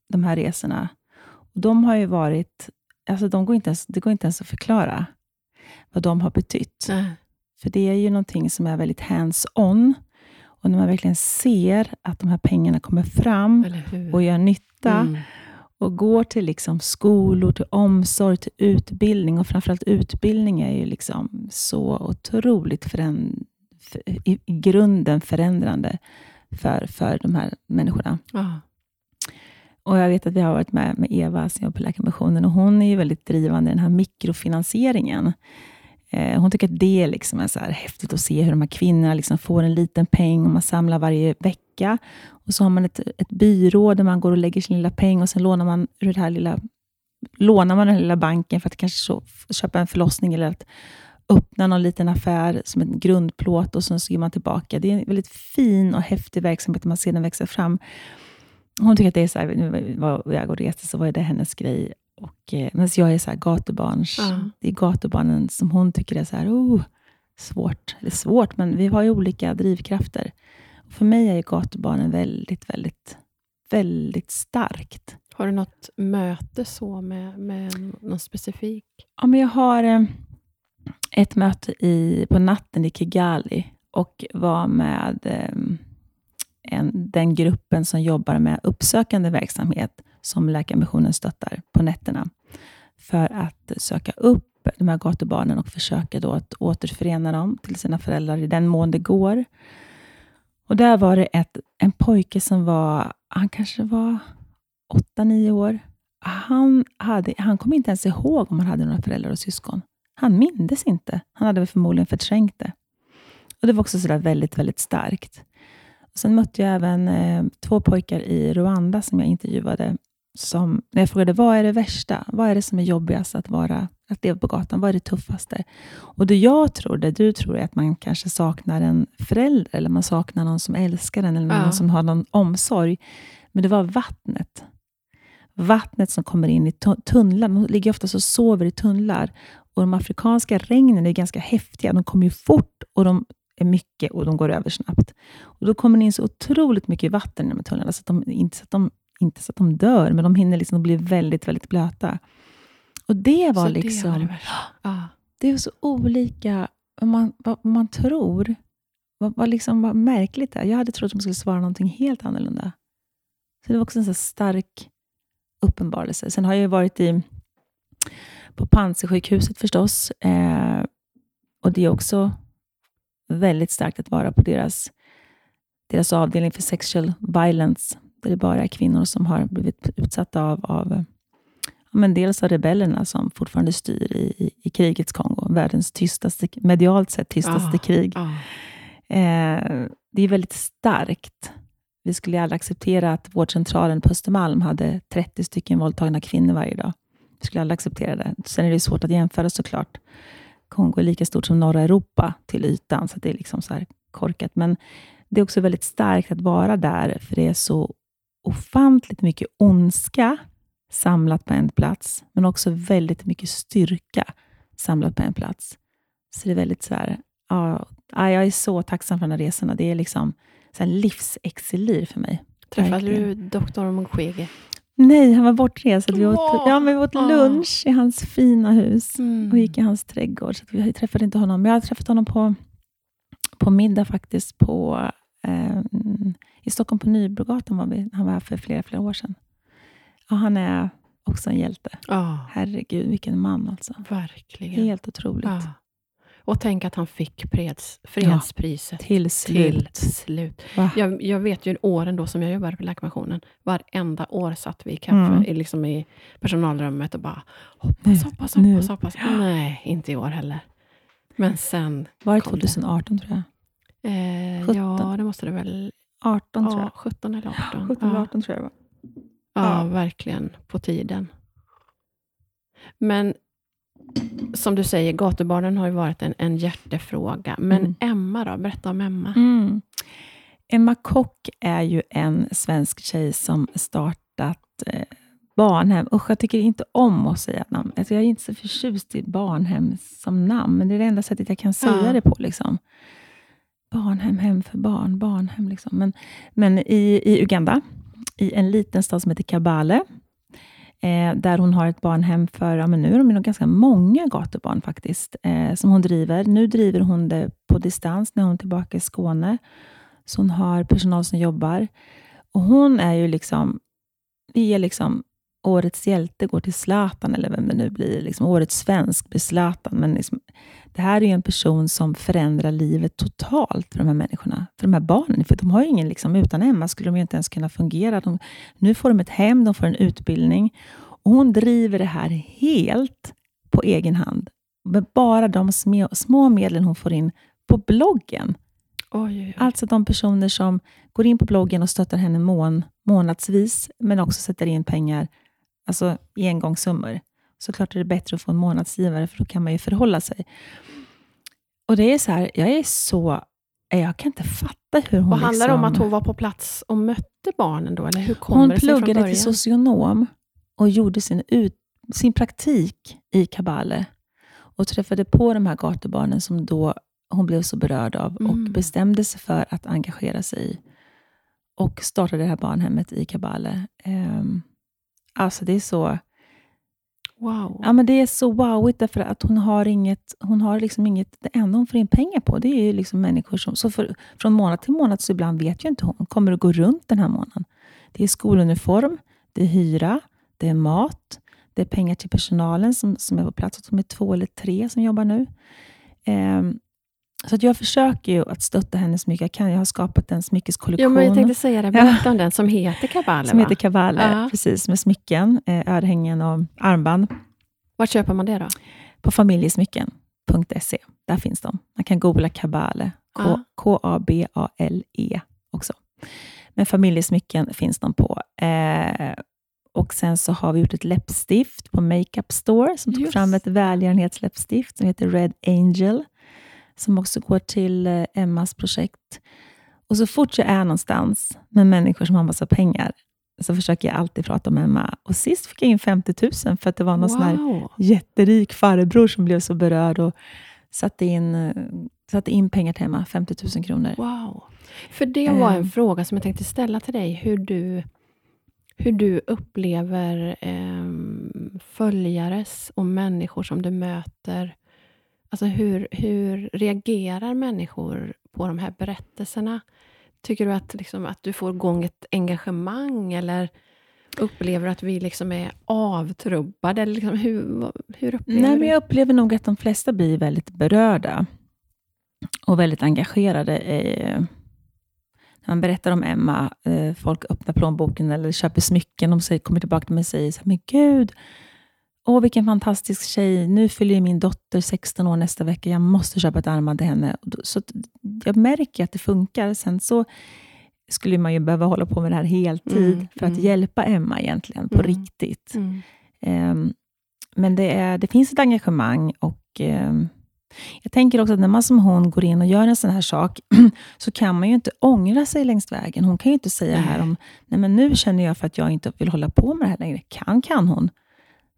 de här resorna. Och de har ju varit... Alltså de går inte ens, det går inte ens att förklara vad de har betytt. Mm. För det är ju någonting som är väldigt hands-on. Och när man verkligen ser att de här pengarna kommer fram och gör nytta mm. och går till liksom skolor, till omsorg, till utbildning och framförallt utbildning är ju liksom så otroligt föränd i, i grunden förändrande för, för de här människorna. Ah. Och Jag vet att vi har varit med med Eva, som jobbar på Läkarmissionen, och hon är ju väldigt drivande i den här mikrofinansieringen. Eh, hon tycker att det liksom är så här häftigt att se hur de här kvinnorna liksom får en liten peng och man samlar varje vecka. Och så har man ett, ett byrå där man går och lägger sin lilla peng och sen lånar man ur det här lilla lånar man den lilla banken för att kanske så, köpa en förlossning eller att öppna någon liten affär som en grundplåt och sen så ger man tillbaka. Det är en väldigt fin och häftig verksamhet man ser den växa fram. Hon tycker att det är så här, nu var jag och reste så var det hennes grej och, eh, men jag är så här gatubarns, ja. det är gatubarnen som hon tycker är så här, oh, svårt. Eller svårt, men vi har ju olika drivkrafter. Och för mig är gatubarnen väldigt, väldigt, väldigt starkt. Har du något möte så med, med någon specifik? Ja, men jag har eh, ett möte i, på natten i Kigali och var med eh, en, den gruppen som jobbar med uppsökande verksamhet som Läkarmissionen stöttar på nätterna för att söka upp de här gatubarnen och försöka då att återförena dem till sina föräldrar i den mån det går. Och Där var det ett, en pojke som var, han kanske var åtta, nio år. Han, hade, han kom inte ens ihåg om han hade några föräldrar och syskon. Han mindes inte. Han hade förmodligen förträngt det. Och Det var också sådär väldigt, väldigt starkt. Och sen mötte jag även eh, två pojkar i Rwanda som jag intervjuade som, när jag frågade vad är det värsta, vad är det som är jobbigast att, vara, att leva på gatan, vad är det tuffaste? Och det jag tror, det du tror är att man kanske saknar en förälder, eller man saknar någon som älskar en, eller någon ja. som har någon omsorg. Men det var vattnet. vattnet som kommer in i tunnlar. De ligger ofta och sover i tunnlar. Och De afrikanska regnen är ganska häftiga. De kommer ju fort och de är mycket och de går över snabbt. Och Då kommer det in så otroligt mycket vatten i de här tunnlarna, så att de, inte, så att de, inte så att de dör, men de hinner liksom bli väldigt, väldigt blöta. Och Det var så liksom... Det, var det, ah. det är så olika vad man, vad man tror. Vad, vad, liksom, vad märkligt det är. Jag hade trott att man skulle svara någonting helt annorlunda. Så Det var också en så stark uppenbarelse. Sen har jag varit i, på Panzisjukhuset förstås. Eh, och Det är också väldigt starkt att vara på deras, deras avdelning för sexual violence, där det bara är kvinnor som har blivit utsatta av, av ja, men dels av rebellerna som fortfarande styr i, i, krigets Kongo, världens tystaste, medialt sett tystaste ah, krig. Ah. Eh, det är väldigt starkt. Vi skulle aldrig acceptera att vårdcentralen på Östermalm hade 30 stycken våldtagna kvinnor varje dag. Vi skulle aldrig acceptera det. Sen är det svårt att jämföra såklart. Kongo är lika stort som norra Europa till ytan, så det är liksom så korkat. Men det är också väldigt starkt att vara där, för det är så ofantligt mycket ondska samlat på en plats, men också väldigt mycket styrka samlat på en plats. Så det är väldigt så här, ja, jag är så tacksam för de här resorna. Det är liksom så här livsexilir för mig. Träffade du doktor Mukwege? Nej, han var bortrest. Vi åt, ja, men vi åt lunch i hans fina hus mm. och gick i hans trädgård. Så vi träffade inte honom. Jag har träffat honom på, på middag faktiskt på, i Stockholm på Nybrogatan. Var vi, han var här för flera, flera år sedan. Ja, han är också en hjälte. Oh. Herregud, vilken man alltså. Verkligen. Helt otroligt. Oh. Och tänk att han fick freds, fredspriset. Ja, till slut. Till slut. Jag, jag, vet ju åren då som jag jobbade på Läkarmissionen, varenda år satt vi i kaffe, mm. liksom i personalrummet och bara hoppas, hoppas, hoppas, hoppas. Nej, inte i år heller. Men sen Var det 2018 tror jag? Eh, ja, det måste det väl... 18 tror jag. 17 eller 18. 17 eller 18 tror jag det var. Ja, ja, verkligen. På tiden. Men som du säger, gatubarnen har ju varit en, en hjärtefråga. Men mm. Emma då? Berätta om Emma. Mm. Emma Kock är ju en svensk tjej som startat eh, barnhem. Usch, jag tycker inte om att säga namn. Alltså, jag är inte så förtjust i barnhem som namn, men det är det enda sättet jag kan säga ja. det på. Liksom. Barnhem, hem för barn, barnhem. Liksom. Men, men i, i Uganda, i en liten stad som heter Kabale, eh, där hon har ett barnhem för, ja, men nu är de nog ganska många gatubarn faktiskt, eh, som hon driver. Nu driver hon det på distans när hon är tillbaka i Skåne. Så hon har personal som jobbar. Och Hon är ju liksom, vi är liksom årets hjälte går till Zlatan, eller vem det nu blir. Liksom, årets svensk blir Zlatan. Men liksom, det här är en person som förändrar livet totalt för de här människorna, för de här barnen. För de har ju ingen, liksom, utan Emma skulle de inte ens kunna fungera. De, nu får de ett hem, de får en utbildning. Och hon driver det här helt på egen hand. Med bara de små, små medlen hon får in på bloggen. Oj, oj, oj. Alltså de personer som går in på bloggen och stöttar henne mån, månadsvis, men också sätter in pengar alltså i engångssummor. Såklart är det bättre att få en månadsgivare, för då kan man ju förhålla sig. Och det är så här, jag är så... Jag kan inte fatta hur hon... Och handlar det liksom, om att hon var på plats och mötte barnen då? Eller hur kommer hon det sig pluggade från till socionom och gjorde sin, ut, sin praktik i Kabale och träffade på de här gatubarnen som då hon blev så berörd av och mm. bestämde sig för att engagera sig i. Och startade det här barnhemmet i Kabale. Um, alltså det är så... Wow. Ja, men det är så wowigt, därför att hon har inget, hon har liksom inget, det enda hon får in pengar på, det är liksom människor som, så för, från månad till månad, så ibland vet ju inte hon, kommer att gå runt den här månaden. Det är skoluniform, det är hyra, det är mat, det är pengar till personalen som, som är på plats, de är två eller tre som jobbar nu. Um, så jag försöker ju att stötta henne så mycket jag kan. Jag har skapat en smyckeskollektion. Jo, men jag tänkte säga det. Berätta ja. om den som heter Kabale. Som va? heter Kabale, ja. precis. Med smycken, eh, örhängen och armband. Var köper man det då? På familjesmycken.se. Där finns de. Man kan googla Kabale. K-A-B-A-L-E också. Men familjesmycken finns de på. Eh, och Sen så har vi gjort ett läppstift på Makeup Store, som tog Just. fram ett välgörenhetsläppstift som heter Red Angel som också går till eh, Emmas projekt. Och så fort jag är någonstans med människor som har massa pengar, så försöker jag alltid prata om Emma. Och sist fick jag in 50 000 för att det var någon sån här Wow. jätterik farbror som blev så berörd och satte in, satte in pengar till Emma, 50 000 kronor. Wow. För det var en Eh. fråga som jag tänkte ställa till dig. Hur du, hur du upplever eh, följares och människor som du möter. Alltså hur, hur reagerar människor på de här berättelserna? Tycker du att, liksom, att du får igång ett engagemang eller upplever du att vi liksom är avtrubbade? Eller liksom, hur, hur upplever Nej, du? men jag upplever nog att de flesta blir väldigt berörda och väldigt engagerade. eh, när man berättar om Emma, eh, folk öppnar plånboken eller köper smycken, de säger, kommer tillbaka till mig och säger så här, men gud, åh vilken fantastisk tjej, nu fyller min dotter 16 år nästa vecka, jag måste köpa ett armband till henne. Så jag märker att det funkar. Sen så skulle man ju behöva hålla på med det här heltid Mm, för att mm. hjälpa Emma egentligen, på Mm. riktigt. Ehm, Men det, är, det finns ett engagemang och ehm, jag tänker också att när man som hon går in och gör en sån här sak, så kan man ju inte ångra sig längs vägen. Hon kan ju inte säga här om, nej men nu känner jag för att jag inte vill hålla på med det här längre. Kan, kan hon.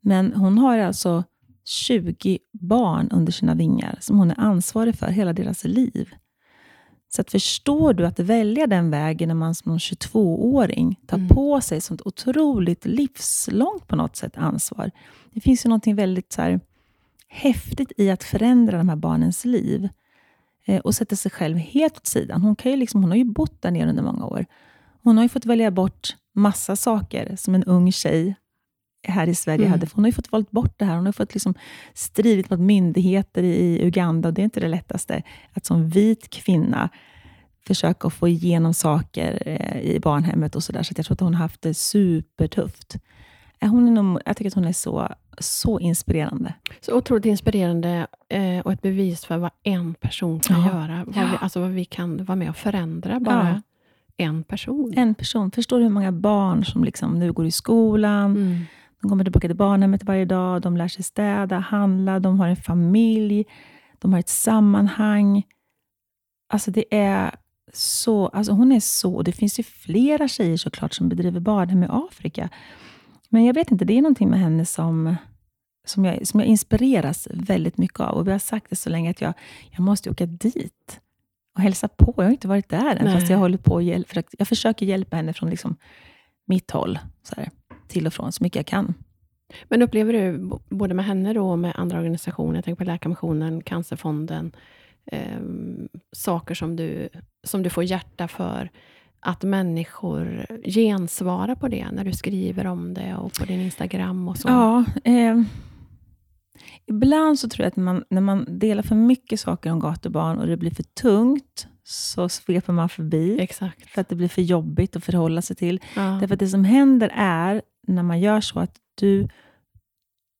Men hon har alltså 20 barn under sina vingar, som hon är ansvarig för hela deras liv. Så att förstår du att välja den vägen när man som 22-åring tar Mm. på sig sånt otroligt livslångt på något sätt ansvar. Det finns ju något väldigt så här, häftigt i att förändra de här barnens liv eh, och sätta sig själv helt åt sidan. Hon, kan ju liksom, hon har ju bott där nere under många år. Hon har ju fått välja bort massa saker som en ung tjej här i Sverige Mm. hade. Hon har ju fått valt bort det här. Hon har fått liksom stridit mot myndigheter i Uganda och det är inte det lättaste att som vit kvinna försöka få igenom saker eh, i barnhemmet och sådär. Så att jag tror att hon har haft det supertufft. Hon är nog, jag tycker att hon är så, så inspirerande. Så otroligt inspirerande eh, och ett bevis för vad en person kan Ja. göra. Vad Ja. vi, alltså vad vi kan vara med och förändra, bara Ja. en person. En person. Förstår du hur många barn som liksom nu går i skolan, Mm. De kommer tillbaka till barnhemmet varje dag, de lär sig städa, handla, de har en familj, de har ett sammanhang. Alltså det är så, alltså hon är så, och det finns ju flera tjejer såklart som bedriver barnhem i Afrika. Men jag vet inte, det är någonting med henne som, som, jag, som jag inspireras väldigt mycket av. Och vi har sagt det så länge att jag, jag måste åka dit och hälsa på. Jag har inte varit där än, Nej. fast jag håller på och hjäl- jag försöker hjälpa henne från liksom mitt håll, så här, till och från, så mycket jag kan. Men upplever du, både med henne då och med andra organisationer, jag tänker på Läkarmissionen, Cancerfonden, ehm, saker som du, som du får hjärta för, att människor gensvarar på det när du skriver om det och på din Instagram och så? Ja, eh, ibland så tror jag att man, när man delar för mycket saker om gatubarn och det blir för tungt, så sveper man förbi. Exakt. För att det blir för jobbigt att förhålla sig till. Ja. Därför att det som händer är, när man gör så, att du,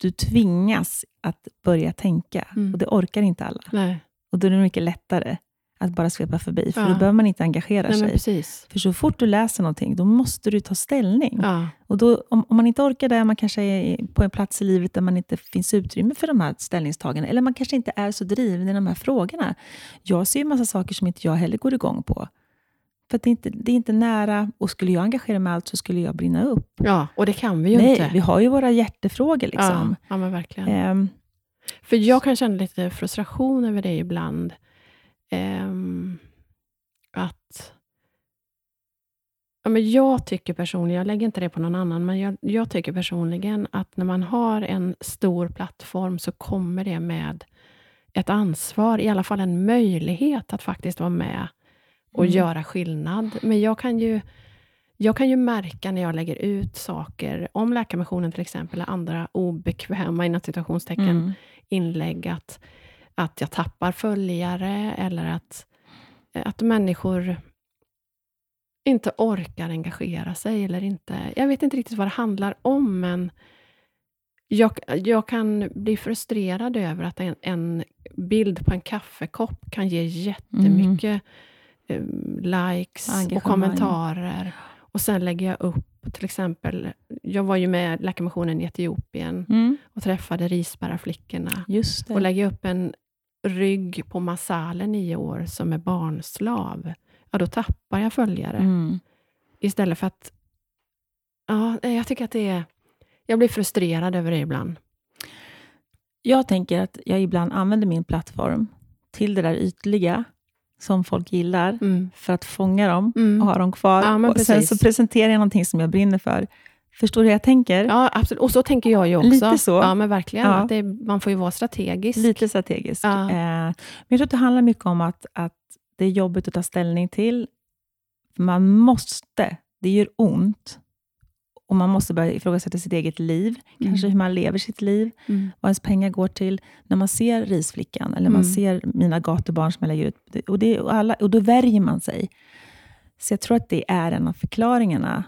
du tvingas att börja tänka. Mm. Och det orkar inte alla. Nej, Och då är det mycket lättare att bara svepa förbi, för Ja. då behöver man inte engagera Nej sig. För så fort du läser någonting, då måste du ta ställning. Ja. Och då, om, om man inte orkar det, man kanske är på en plats i livet där man inte finns utrymme för de här ställningstagandena, eller man kanske inte är så driven i de här frågorna. Jag ser ju massa saker som inte jag heller går igång på. För att det, är inte, det är inte nära, och skulle jag engagera mig i allt så skulle jag brinna upp. ja, och det kan vi ju Nej, inte. vi har ju våra hjärtefrågor. Liksom. Ja, ja, men verkligen. Ehm, För jag kan känna lite frustration över det ibland. Ehm, att... Ja, men jag tycker personligen, jag lägger inte det på någon annan, men jag, jag tycker personligen att när man har en stor plattform så kommer det med ett ansvar, i alla fall en möjlighet att faktiskt vara med och Mm. göra skillnad. Men jag kan ju jag kan ju märka när jag lägger ut saker om Läkarmissionen till exempel, eller andra obekväma inom citationstecken mm, inlägg, att, att jag tappar följare eller att, att människor inte orkar engagera sig. eller inte. Jag vet inte riktigt vad det handlar om, men jag, jag kan bli frustrerad över att en, en bild på en kaffekopp kan ge jättemycket eh, likes och kommentarer. Och sen lägger jag upp, till exempel, jag var ju med Läkarmissionen i Etiopien mm, och träffade det. Och lägger upp en rygg på Masale, nio år, som är barnslav, ja, då tappar jag följare. Mm, Istället för att jag tycker att det är... Jag blir frustrerad över det ibland. Jag tänker att jag ibland använder min plattform till det där ytliga som folk gillar, Mm. för att fånga dem Mm. och ha dem kvar. Ja, och sen så presenterar jag någonting som jag brinner för. Förstår du hur jag tänker? Ja, absolut. Och så tänker jag ju också. Lite så. Ja, men verkligen. Ja. Att det, man får ju vara strategisk. Lite strategisk. Ja. Eh, men jag tror att det handlar mycket om att, att det är jobbigt att ta ställning till. Man måste, det gör ont, och man måste börja ifrågasätta sitt eget liv, kanske Mm. hur man lever sitt liv, Mm. vad ens pengar går till. När man ser risflickan, eller man Mm. ser mina gatubarn som jag lägger ut, och, det, och, alla, och då värjer man sig. Så jag tror att det är en av förklaringarna,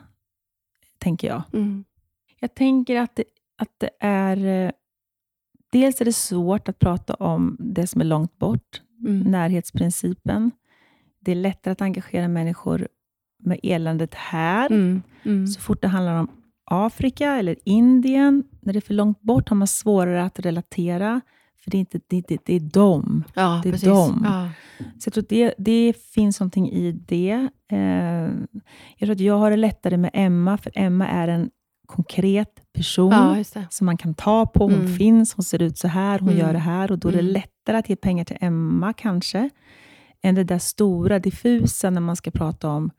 tänker jag. Mm. Jag tänker att det, att det är... eh, Dels är det svårt att prata om det som är långt bort, Mm. närhetsprincipen. Det är lättare att engagera människor med eländet här. Mm. Mm. Så fort det handlar om Afrika eller Indien, när det är för långt bort, har man svårare att relatera. För det är, inte, det, det, det är dem. Ja, det är precis. dem. Ja. Så jag tror att det, det finns någonting i det. Eh, jag tror att jag har det lättare med Emma, för Emma är en konkret person ja, som man kan ta på. Hon Mm. finns, hon ser ut så här, hon Mm. gör det här. Och då är det Mm. lättare att ge pengar till Emma kanske, än det där stora, diffusa, när man ska prata om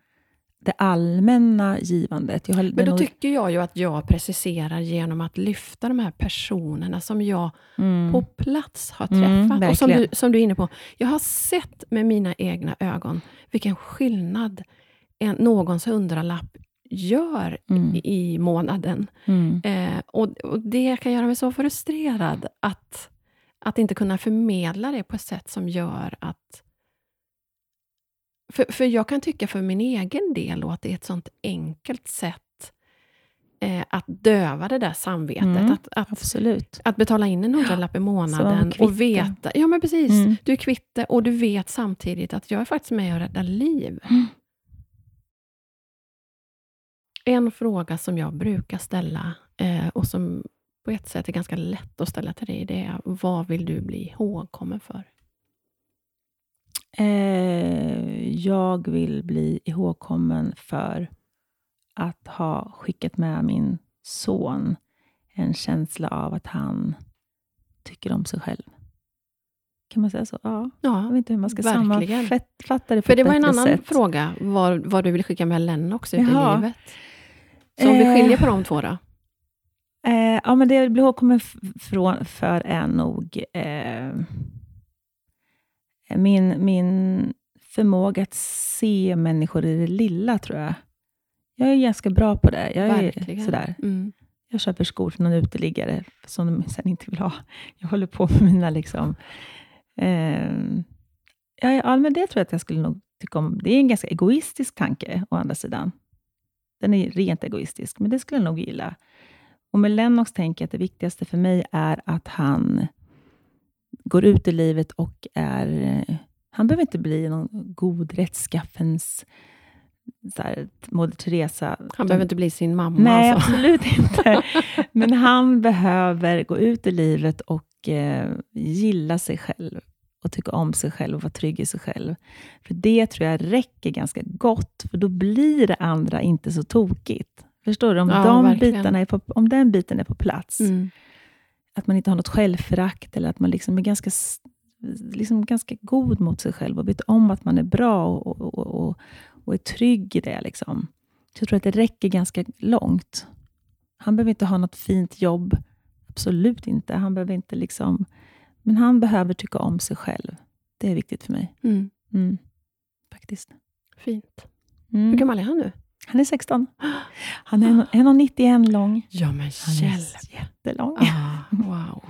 det allmänna givandet. Har, Men då tycker jag ju att jag preciserar genom att lyfta de här personerna som jag mm. på plats har Mm, träffat. och som du, som du är inne på, jag har sett med mina egna ögon vilken skillnad en, någons hundralapp gör Mm. i, i månaden. Mm. Eh, och, och Det kan göra mig så frustrerad att, att inte kunna förmedla det på ett sätt som gör att... För, för jag kan tycka för min egen del att det är ett sånt enkelt sätt eh, att döva det där samvetet. Mm. Att, att, att betala in en hundralapp i månaden och veta... Ja, men precis. Mm. Du är kvitt det och du vet samtidigt att jag är faktiskt med och räddar liv. Mm. En fråga som jag brukar ställa eh, och som på ett sätt är ganska lätt att ställa till dig, det är vad vill du bli ihågkommen för? Eh, jag vill bli ihågkommen för att ha skickat med min son en känsla av att han tycker om sig själv. Kan man säga så? Ja. Jag Ja, vet inte hur man ska verkligen. sammanfatta det på för det var en annan sätt. fråga, vad, vad du vill skicka med Lennox ut Jaha. i livet. Så om vi Eh. skiljer på de två då? Eh, ja, men det jag vill bli ihågkommen för är nog eh, min, min förmåga att se människor i det lilla, tror jag. Jag är ganska bra på det. Jag är Verkligen. sådär. Mm. Jag köper skor till någon uteliggare som de sen inte vill ha. Jag håller på med mina... liksom... Eh, ja, ja, men det tror jag att jag skulle nog tycka om. Det är en ganska egoistisk tanke, å andra sidan. Den är rent egoistisk, men det skulle jag nog gilla. Och med Lennox tänker jag att det viktigaste för mig är att han går ut i livet och är... Han behöver inte bli någon god rättskaffens så här, Moder Teresa. Han behöver inte bli sin mamma. Nej, alltså. absolut inte. Men han behöver gå ut i livet och eh, gilla sig själv och tycka om sig själv och vara trygg i sig själv. För det tror jag räcker ganska gott, för då blir det andra inte så tokigt. Förstår du? Om, Ja, de verkligen. bitarna är på, om den biten är på plats, Mm. Att man inte har något självförakt, eller att man liksom är ganska, liksom ganska god mot sig själv och vet om att man är bra och, och, och, och, och är trygg i det. Liksom. Så jag tror att det räcker ganska långt. Han behöver inte ha något fint jobb. Absolut inte. Han behöver inte liksom... Men han behöver tycka om sig själv. Det är viktigt för mig. Mm. Mm. Faktiskt. Fint. Mm. Hur gammal är han nu? Han är 16. Han är en- 1,91 lång. Ja, men Han hjälp. är jättelång. Ah, wow.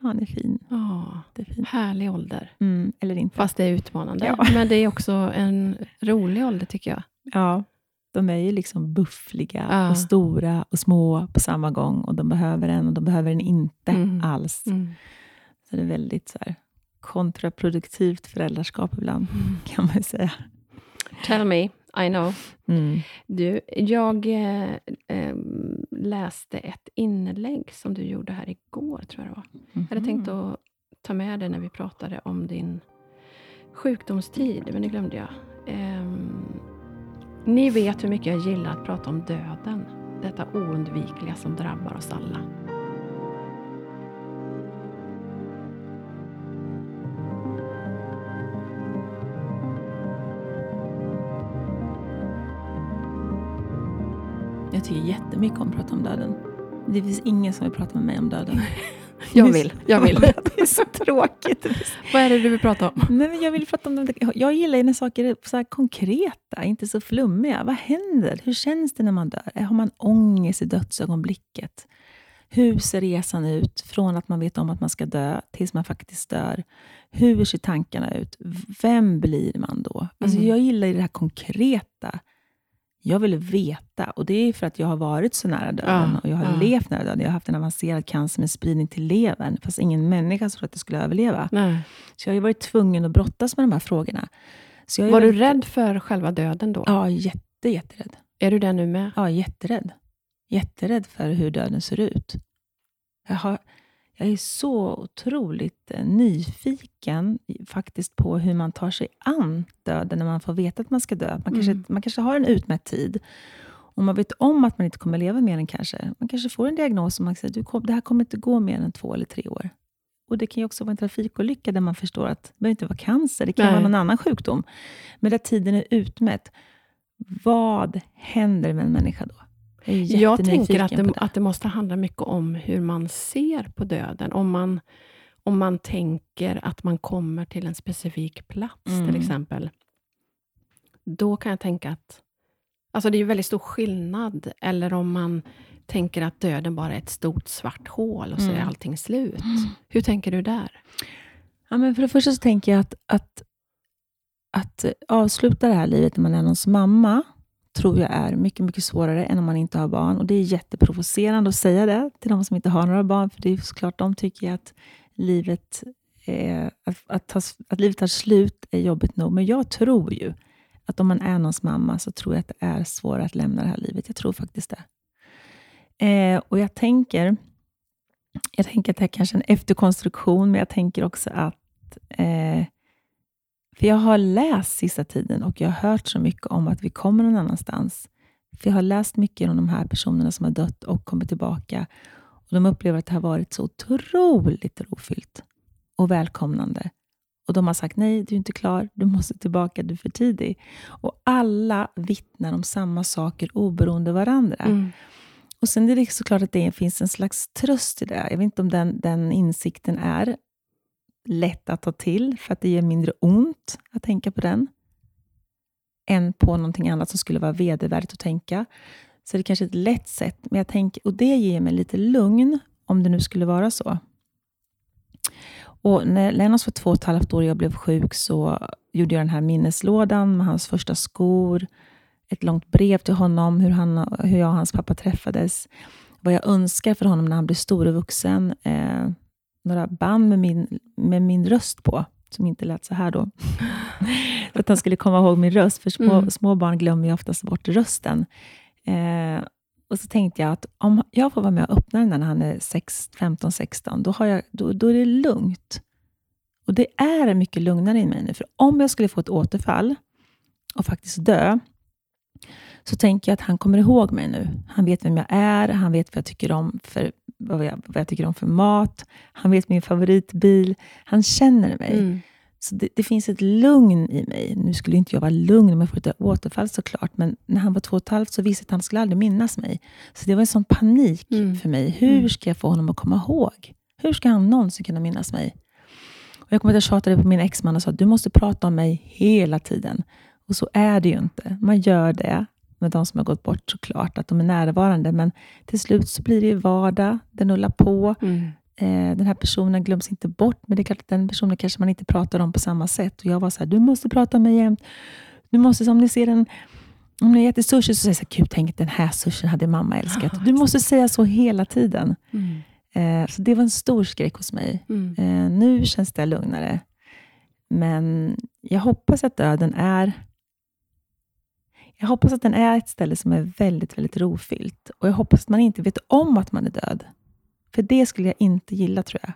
Han är fin. Ah, Det är fin. härlig ålder. Mm. Eller inte. Fast det är utmanande. Ja. Men det är också en rolig ålder, tycker jag. Ja, de är ju liksom buffliga Ja. och stora och små på samma gång. Och de behöver en och de behöver en inte Mm. alls. Mm. Så det är väldigt så här, kontraproduktivt föräldraskap ibland, Mm. kan man säga. Tell me, I know. Mm. Du, jag eh, eh, läste ett inlägg som du gjorde här igår, tror jag det var. Jag hade tänkt Mhm. att ta med det när vi pratade om din sjukdomstid, men det glömde jag. Ehm, ni vet hur mycket jag gillar att prata om döden. detta oundvikliga som drabbar oss alla. Tycker jättemycket om att prata om döden. Det finns ingen som vill prata med mig om döden. Jag vill. Jag vill. det är så tråkigt. Vad är det du vill prata om? Nej, men jag, vill prata om det. jag gillar när saker är så konkreta, inte så flummiga. Vad händer? Hur känns det när man dör? Har man ångest i dödsögonblicket? Hur ser resan ut från att man vet om att man ska dö tills man faktiskt dör? Hur ser tankarna ut? Vem blir man då? Alltså, Mm. Jag gillar det här konkreta. Jag vill veta och det är för att jag har varit så nära döden Ja, och jag har ja. levt nära döden. Jag har haft en avancerad cancer med spridning till levern, fast ingen människa trodde att jag skulle överleva. Nej. Så jag har varit tvungen att brottas med de här frågorna. Var du väldigt- rädd för själva döden då? Ja, jätte, jätterädd. Är du det nu med? Ja, jätterädd. Jätterädd för hur döden ser ut. Jag, har, jag är så otroligt eh, nyfiken faktiskt på hur man tar sig an döden när man får veta att man ska dö. Man, Mm. kanske, man kanske har en utmätt tid. Och man vet om att man inte kommer leva mer än kanske... Man kanske får en diagnos och man säger att det här kommer inte gå mer än två eller tre år. Och Det kan ju också vara en trafikolycka där man förstår att det behöver inte vara cancer, det kan Nej. vara någon annan sjukdom. Men där tiden är utmätt. Vad händer med en människa då? Jag, är Jag tänker att på det, att det måste handla mycket om hur man ser på döden. Om man, om man tänker att man kommer till en specifik plats, Mm. till exempel. Då kan jag tänka att... Alltså det är ju väldigt stor skillnad. Eller om man tänker att döden bara är ett stort svart hål och så är Mm. allting slut. Hur tänker du där? Ja, men för det första så tänker jag att, att, att avsluta det här livet när man är någons mamma, tror jag är mycket, mycket svårare än om man inte har barn. Och Det är jätteprovocerande att säga det till de som inte har några barn, för det är såklart de tycker att livet, eh, att, att, ta, att livet tar slut är jobbigt nog. Men jag tror ju att om man är någons mamma så tror jag att det är svårare att lämna det här livet. Jag tror faktiskt det. Eh, och jag tänker, jag tänker att det här kanske är en efterkonstruktion, men jag tänker också att eh, för jag har läst sista tiden och jag har hört så mycket om att vi kommer någon annanstans. För jag har läst mycket om de här personerna som har dött och kommit tillbaka. Och De upplever att det har varit så otroligt rofyllt och välkomnande. Och De har sagt nej, du är inte klar, du måste tillbaka, du är för tidig. Och alla vittnar om samma saker oberoende varandra. Mm. Och Sen är det såklart att det finns en slags tröst i det. Jag vet inte om den, den insikten är lätt att ta till, för att det ger mindre ont att tänka på den, än på någonting annat som skulle vara vedervärdigt att tänka. Så det är kanske ett lätt sätt, men jag tänker, och det ger mig lite lugn, om det nu skulle vara så. Och när Lennox var två och ett halvt år och jag blev sjuk så gjorde jag den här minneslådan med hans första skor, ett långt brev till honom, hur, han, hur jag och hans pappa träffades, vad jag önskar för honom när han blir stor och vuxen, eh, några band med min, med min röst på, som inte lät så här då. för att han skulle komma ihåg min röst, för små, Mm. små barn glömmer ju oftast bort rösten. Eh, och så tänkte jag att om jag får vara med och öppna den när han är 15-16, då, har jag- då, då är det lugnt. Och det är mycket lugnare i mig nu, för om jag skulle få ett återfall och faktiskt dö, så tänker jag att han kommer ihåg mig nu. Han vet vem jag är, han vet vad jag tycker om för, vad jag, vad jag tycker om för mat, han vet min favoritbil, han känner mig. Mm. Så det, det finns ett lugn i mig. Nu skulle inte jag vara lugn om jag får ett återfall såklart, men när han var två och ett halvt så visste jag att han skulle aldrig minnas mig. Så det var en sån panik Mm. för mig. Hur Mm. ska jag få honom att komma ihåg? Hur ska han någonsin kunna minnas mig? Och jag kommer att jag tjatade på min exman och sa du måste prata om mig hela tiden. Och så är det ju inte. Man gör det med de som har gått bort såklart, att de är närvarande. Men till slut så blir det ju vardag, det nullar på. Mm. Eh, den här personen glöms inte bort, men det är klart att den personen kanske man inte pratar om på samma sätt. Och jag var så här, du måste prata om mig jämt. Du måste, om ni ser en om ni äter sushi så säger jag gud tänk den här sushin hade mamma älskat. Du måste säga så hela tiden. Mm. Eh, så det var en stor skräck hos mig. Mm. Eh, nu känns det lugnare. Men jag hoppas att döden är jag hoppas att den är ett ställe som är väldigt, väldigt rofyllt. Och jag hoppas att man inte vet om att man är död. För det skulle jag inte gilla, tror jag.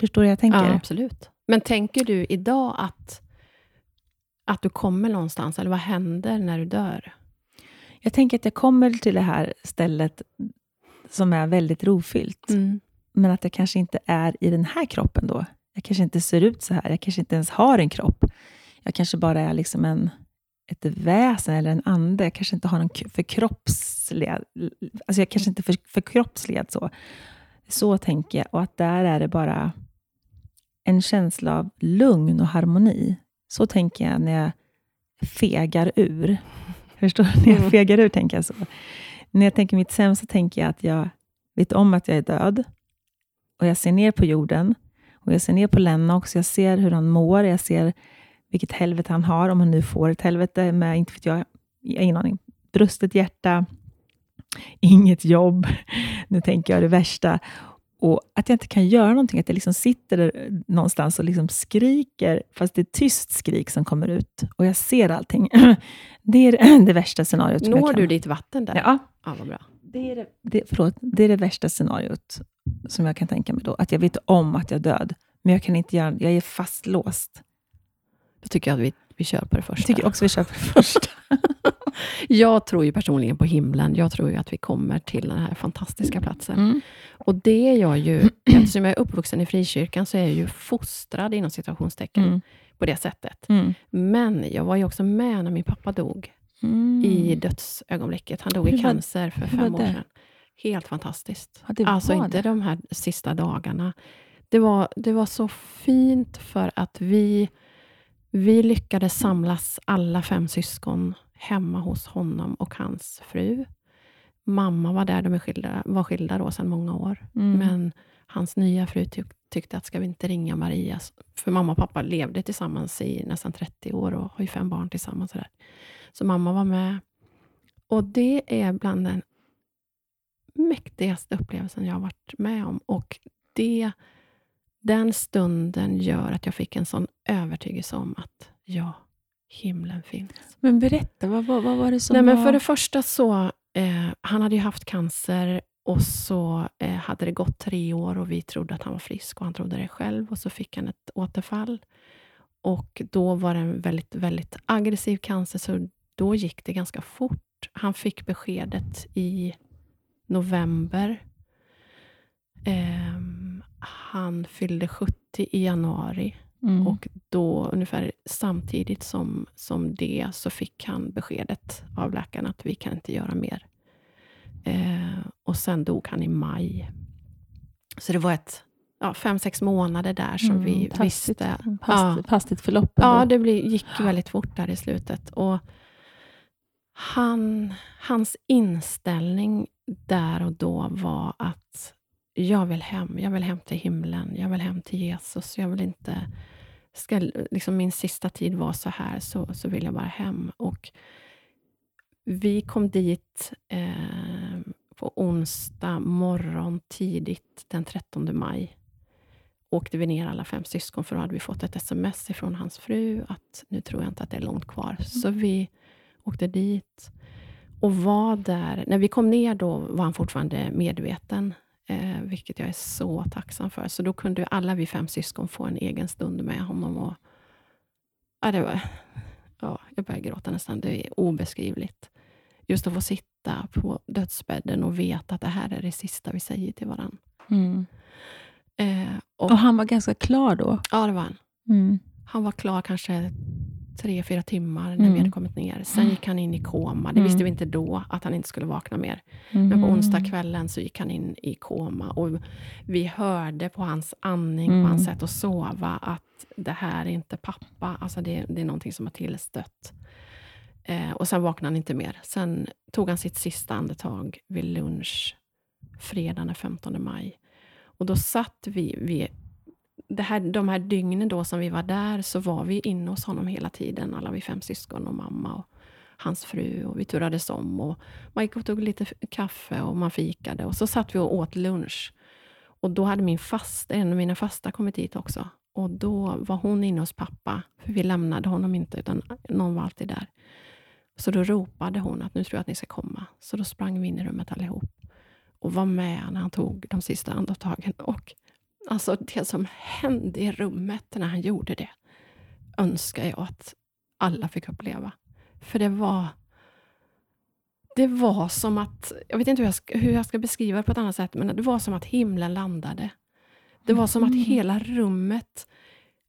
Förstår du jag tänker? Ja, absolut. Men tänker du idag att, att du kommer någonstans, eller vad händer när du dör? Jag tänker att jag kommer till det här stället som är väldigt rofyllt, Mm. men att jag kanske inte är i den här kroppen då. Jag kanske inte ser ut så här. Jag kanske inte ens har en kropp. Jag kanske bara är liksom en, ett väsen eller en ande. Jag kanske inte har k- förkroppsligad... Alltså jag kanske inte för, förkroppsligad så. Så tänker jag. Och att där är det bara en känsla av lugn och harmoni. Så tänker jag när jag fegar ur. Förstår du? När jag Mm. fegar ur tänker jag så. När jag tänker mitt sämsta tänker jag att jag vet om att jag är död. Och jag ser ner på jorden. Och jag ser ner på Lenna också. Jag ser hur han mår. Jag ser vilket helvete han har, om han nu får ett helvete med, inte vet jag, ingen aning, brustet hjärta, inget jobb. Nu tänker jag det värsta. Och att jag inte kan göra någonting, att jag liksom sitter där någonstans och liksom skriker, fast det är tyst skrik som kommer ut. Och jag ser allting. Det är det, värsta scenariot. Når du ditt vatten där? Ja, ja vad bra. det är det, det, förlåt, det är det värsta scenariot som jag kan tänka mig då. Att jag vet om att jag är död, men jag kan inte göra Jag är fastlåst. Då tycker jag att vi, vi kör på det första. Jag tycker också vi kör på det första. Jag tror ju personligen på himlen. Jag tror ju att vi kommer till den här fantastiska platsen. Mm. Och det är jag ju, eftersom jag är uppvuxen i frikyrkan, så är jag ju fostrad inom situationstecken Mm. på det sättet. Mm. Men jag var ju också med när min pappa dog Mm. i dödsögonblicket. Han dog i cancer för fem år sedan. Helt fantastiskt. Ja, det alltså inte det. de här sista dagarna. Det var, det var så fint för att vi, vi lyckades samlas alla fem syskon hemma hos honom och hans fru. Mamma var där, de skilda, var skilda då sedan många år. Mm. Men hans nya fru tyck, tyckte att ska vi inte ringa Maria? För mamma och pappa levde tillsammans i nästan 30 år och har ju fem barn tillsammans. Så, så mamma var med. Och det är bland den mäktigaste upplevelsen jag har varit med om. Och det, den stunden gör att jag fick en sån övertygelse om att ja, himlen finns. Men berätta, vad, vad, vad var det som Nej, men var... för det första så, eh, han hade ju haft cancer och så eh, hade det gått tre år och vi trodde att han var frisk och han trodde det själv och så fick han ett återfall. Och då var det en väldigt, väldigt aggressiv cancer så då gick det ganska fort. Han fick beskedet i november. Ehm, han fyllde 70 i januari Mm. och då ungefär samtidigt som, som det så fick han beskedet av läkaren att vi kan inte göra mer. Eh, och sen dog han i maj. Så det var ett ja, fem, sex månader där som Mm, vi hastigt, visste. Hastigt, hastigt förlopp. Ja, det bli, gick väldigt fort där i slutet. Och han, hans inställning där och då var att jag vill hem. Jag vill hem till himlen. Jag vill hem till Jesus. Jag vill inte... Ska liksom min sista tid vara så här, så, så vill jag bara hem. Och vi kom dit eh, på onsdag morgon tidigt den 13 maj åkte vi ner alla fem syskon, för då hade vi fått ett sms ifrån hans fru att nu tror jag inte att det är långt kvar. Så vi åkte dit och var där. När vi kom ner då var han fortfarande medveten, eh, vilket jag är så tacksam för. Så då kunde alla vi fem syskon få en egen stund med honom. Och, ja, det var, ja, jag börjar gråta nästan, det är obeskrivligt. Just att få sitta på dödsbädden och veta att det här är det sista vi säger till varandra. Mm. Eh, och, Och han var ganska klar då? ja, det var han. Mm. Han var klar kanske tre, fyra timmar när Mm. vi hade kommit ner. Sen gick han in i koma. Det Mm. visste vi inte då, att han inte skulle vakna mer. Men på Mhm. onsdagskvällen så gick han in i koma. Och vi hörde på hans andning, Mm. på hans sätt att sova, att det här är inte pappa. Alltså det, det är någonting som har tillstött. Eh, och sen vaknade han inte mer. Sen tog han sitt sista andetag vid lunch, fredagen den 15 maj. Och då satt vi, vi det här, de här dygnen då som vi var där, så var vi inne hos honom hela tiden, alla vi fem syskon och mamma och hans fru. Och vi turades om och man gick och tog lite kaffe och man fikade. Och så satt vi och åt lunch. Och då hade min fasta, en av mina fasta kommit hit också. Och då var hon inne hos pappa, för vi lämnade honom inte, utan någon var alltid där. Så då ropade hon att nu tror jag att ni ska komma. Så då sprang vi in i rummet allihop och var med när han tog de sista andetagen. Och alltså det som hände i rummet när han gjorde det, önskar jag att alla fick uppleva. För det var... det var som att, jag vet inte hur jag, ska, hur jag ska beskriva det på ett annat sätt, men det var som att himlen landade. Det var som att Mm. hela rummet,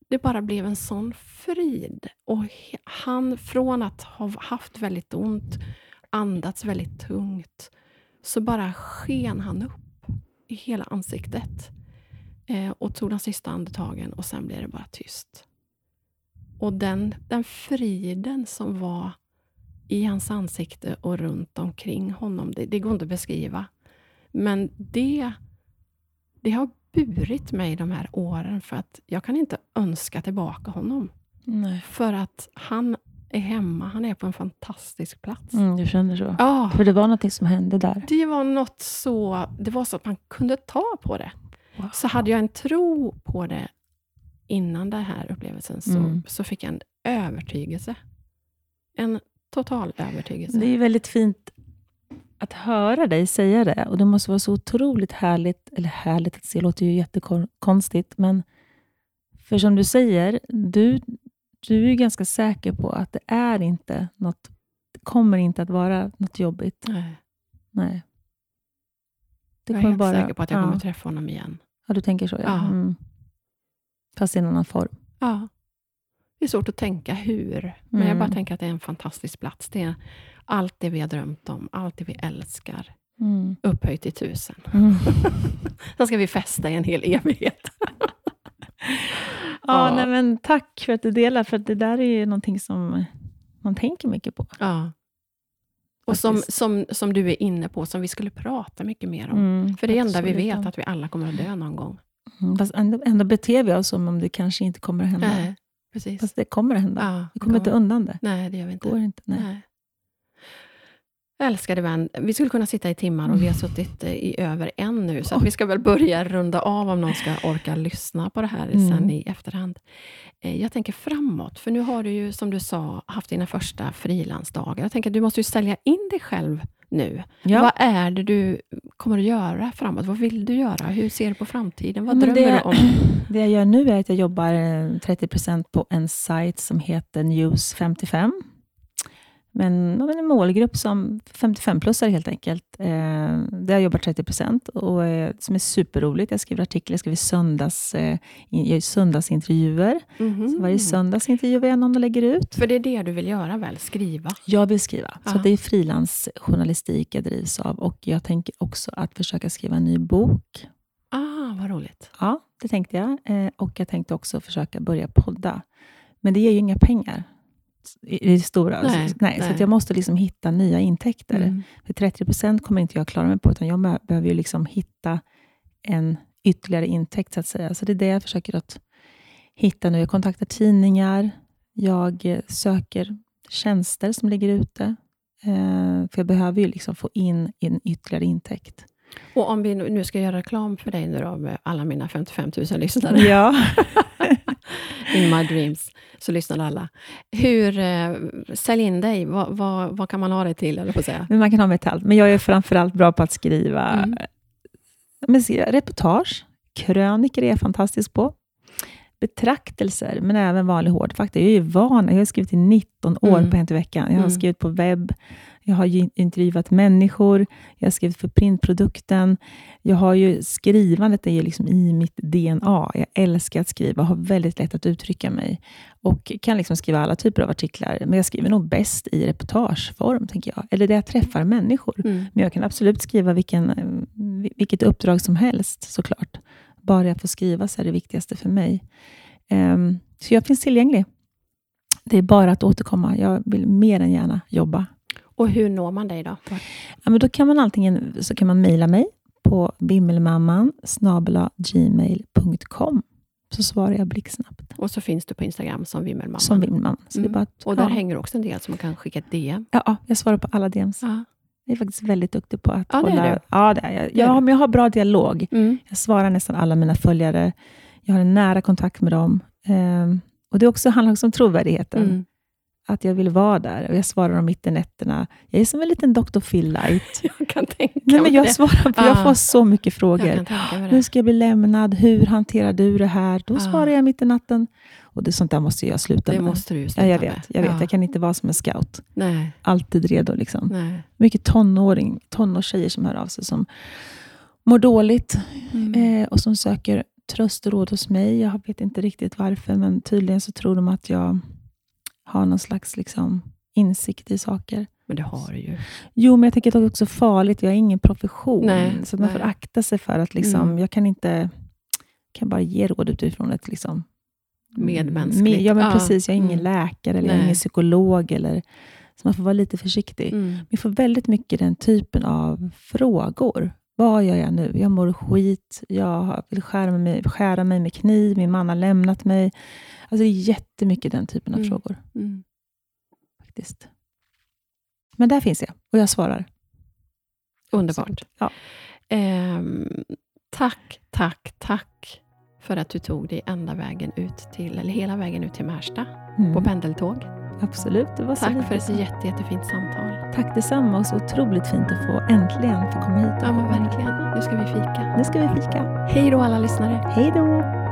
det bara blev en sån frid. Och han, från att ha haft väldigt ont, andats väldigt tungt, så bara sken han upp i hela ansiktet. Eh, och tog de sista andetagen och sen blev det bara tyst. Och den, den friden som var i hans ansikte och runt omkring honom, det, det går inte att beskriva. Men det, det har burit mig de här åren för att jag kan inte önska tillbaka honom. Nej. För att han är hemma, han är på en fantastisk plats. Mm, du känner så? Ja, För det var något som hände där? det var något så, det var så att man kunde ta på det. Wow. Så hade jag en tro på det innan den här upplevelsen, så, Mm. så fick jag en övertygelse. En total övertygelse. Det är väldigt fint att höra dig säga det. Och Det måste vara så otroligt härligt, eller härligt att se, låter ju jättekonstigt, men för som du säger, du, du är ganska säker på att det är inte något, det kommer inte att vara något jobbigt. Nej, Nej. Det jag är helt bara- säker på att jag ja. kommer träffa honom igen. Ja, du tänker så? Ja. Ja. Mm. Fast i en annan form. Ja. Det är svårt att tänka hur, men jag Mm. bara tänker att det är en fantastisk plats. Det är allt det vi har drömt om, allt det vi älskar, Mm. upphöjt till tusen. Mm. Sen ska vi festa i en hel evighet. Ja, Ja. Nej, men tack för att du delar, för det där är ju någonting som man tänker mycket på. Ja. Och som, som, som du är inne på, som vi skulle prata mycket mer om. Mm, För det enda vi vet, att vi alla kommer att dö någon gång. Mm, fast ändå, ändå beter vi oss som om det kanske inte kommer att hända. Nej, precis. Fast det kommer att hända. ja, vi kommer inte undan det. Nej, det gör vi inte. går inte. Nej. Nej. Älskade vän, vi skulle kunna sitta i timmar och vi har suttit eh, i över en nu, så vi ska väl börja runda av om någon ska orka lyssna på det här Mm. sen i efterhand. Eh, Jag tänker framåt, för nu har du ju, som du sa, haft dina första frilansdagar. Jag tänker att du måste ju sälja in dig själv nu. Ja. Vad är det du kommer att göra framåt? Vad vill du göra? Hur ser du på framtiden? Vad Men drömmer det- du om? Det jag gör nu är att jag jobbar eh, 30% på en sajt som heter News55. Men en målgrupp som 55-plussare helt enkelt. Eh, där jag jobbar 30% och eh, som är superroligt. Jag skriver artiklar, jag skriver söndags, eh, gör söndagsintervjuer. Mhm. Så varje söndags intervjuar jag någon och lägger ut. För det är det du vill göra väl? Skriva? Jag vill skriva. Så Ja. det är frilansjournalistik jag drivs av. Och jag tänker också att försöka skriva en ny bok. Ah, vad roligt. Ja, det tänkte jag. Eh, och jag tänkte också försöka börja podda. Men det ger ju inga pengar i det stora. Nej, så, nej, så nej. att jag måste liksom hitta nya intäkter. Mm. För 30% kommer inte jag klara mig på, utan jag be- behöver ju liksom hitta en ytterligare intäkt, så att säga. Så det är det jag försöker att hitta nu. Jag kontaktar tidningar, jag eh, söker tjänster som ligger ute. Eh, för jag behöver ju liksom få in en ytterligare intäkt. Och om vi nu nu ska göra reklam för dig nu då, med alla mina 55 000 lyssnare, Ja. in my dreams, så lyssnar alla. Hur, eh, sälj in dig, vad, vad, vad kan man ha dig till, eller på säga? Men man kan ha mig till allt. Men jag är framförallt bra på att skriva, Mm. men skriva reportage. Kröniker är jag fantastisk på. Betraktelser, men även vanlig hårdfakta. Jag är ju van. Jag har skrivit i 19 år Mm. på Hänt i veckan. Jag har Mm. skrivit på webb. Jag har ju intervjuat människor. Jag har skrivit för printprodukten. Jag har ju skrivandet är ju liksom i mitt DNA. Jag älskar att skriva och har väldigt lätt att uttrycka mig. Och kan liksom skriva alla typer av artiklar. Men jag skriver nog bäst i reportageform, tänker jag. Eller där jag träffar människor. Mm. Men jag kan absolut skriva vilken, vilket uppdrag som helst, såklart. Bara jag får skriva så är det viktigaste för mig. Ehm, så jag finns tillgänglig. Det är bara att återkomma. Jag vill mer än gärna jobba. Och hur når man dig då? Ja, men då kan man antingen så kan man mejla mig på bimmelmamman gmail.com så svarar jag blixtsnabbt. Och så finns du på Instagram som Vimmelmamman. Som det är Mm. Och där hänger också en del som man kan skicka ett DM. Ja, ja, jag svarar på alla DMs. Ja. Jag är faktiskt väldigt duktig på att Ja, det hålla... du. Ja, det är jag. Det är Ja, du. men jag har bra dialog. Mm. Jag svarar nästan alla mina följare. Jag har en nära kontakt med dem. Ehm, och Det också handlar också om trovärdigheten. Mm. Att jag vill vara där. Och Jag svarar dem mitt i nätterna. Jag är som en liten Dr. Phil light. Jag kan tänka Nej, men jag det. svarar, för jag Ah. får så mycket frågor. Hur det. ska jag bli lämnad? Hur hanterar du det här? Då Ah. svarar jag mitt i natten. Och det, sånt där måste jag sluta Det med. måste du ju ja, sluta jag vet. med. Jag, vet. Ja. jag kan inte vara som en scout. Nej, Alltid redo. Liksom. nej. Mycket tonåring, tonårstjejer som hör av sig, som mår dåligt Mm. eh, och som söker tröst och råd hos mig. Jag vet inte riktigt varför, men tydligen så tror de att jag har någon slags liksom, insikt i saker. Men det har du ju. Jo, men jag tänker att det är också farligt. Jag har ingen profession. Nej, så man får nej. akta sig för att liksom, Mm. jag kan inte kan bara ge råd utifrån ett liksom, Medmänskligt. med- Ja, men Ja, precis. Jag är ingen mm. läkare eller jag är ingen psykolog. Eller, så man får vara lite försiktig. Mm. Vi får väldigt mycket den typen av frågor. Vad gör jag nu? Jag mår skit. Jag vill skära mig, skära mig med kniv. Min man har lämnat mig. Alltså det är jättemycket den typen av Mm. frågor. Mm. faktiskt. Men där finns jag och jag svarar. Underbart. Ja. Ehm, tack, tack, tack för att du tog dig ända vägen ut till, eller hela vägen ut till Märsta Mm. på pendeltåg. Absolut. Det var så Tack för ett jätte, jättefint samtal. Tack detsamma och så otroligt fint att få äntligen få komma hit. Ja, men verkligen. Nu ska vi fika. Nu ska vi fika. Hej då alla lyssnare. Hej då!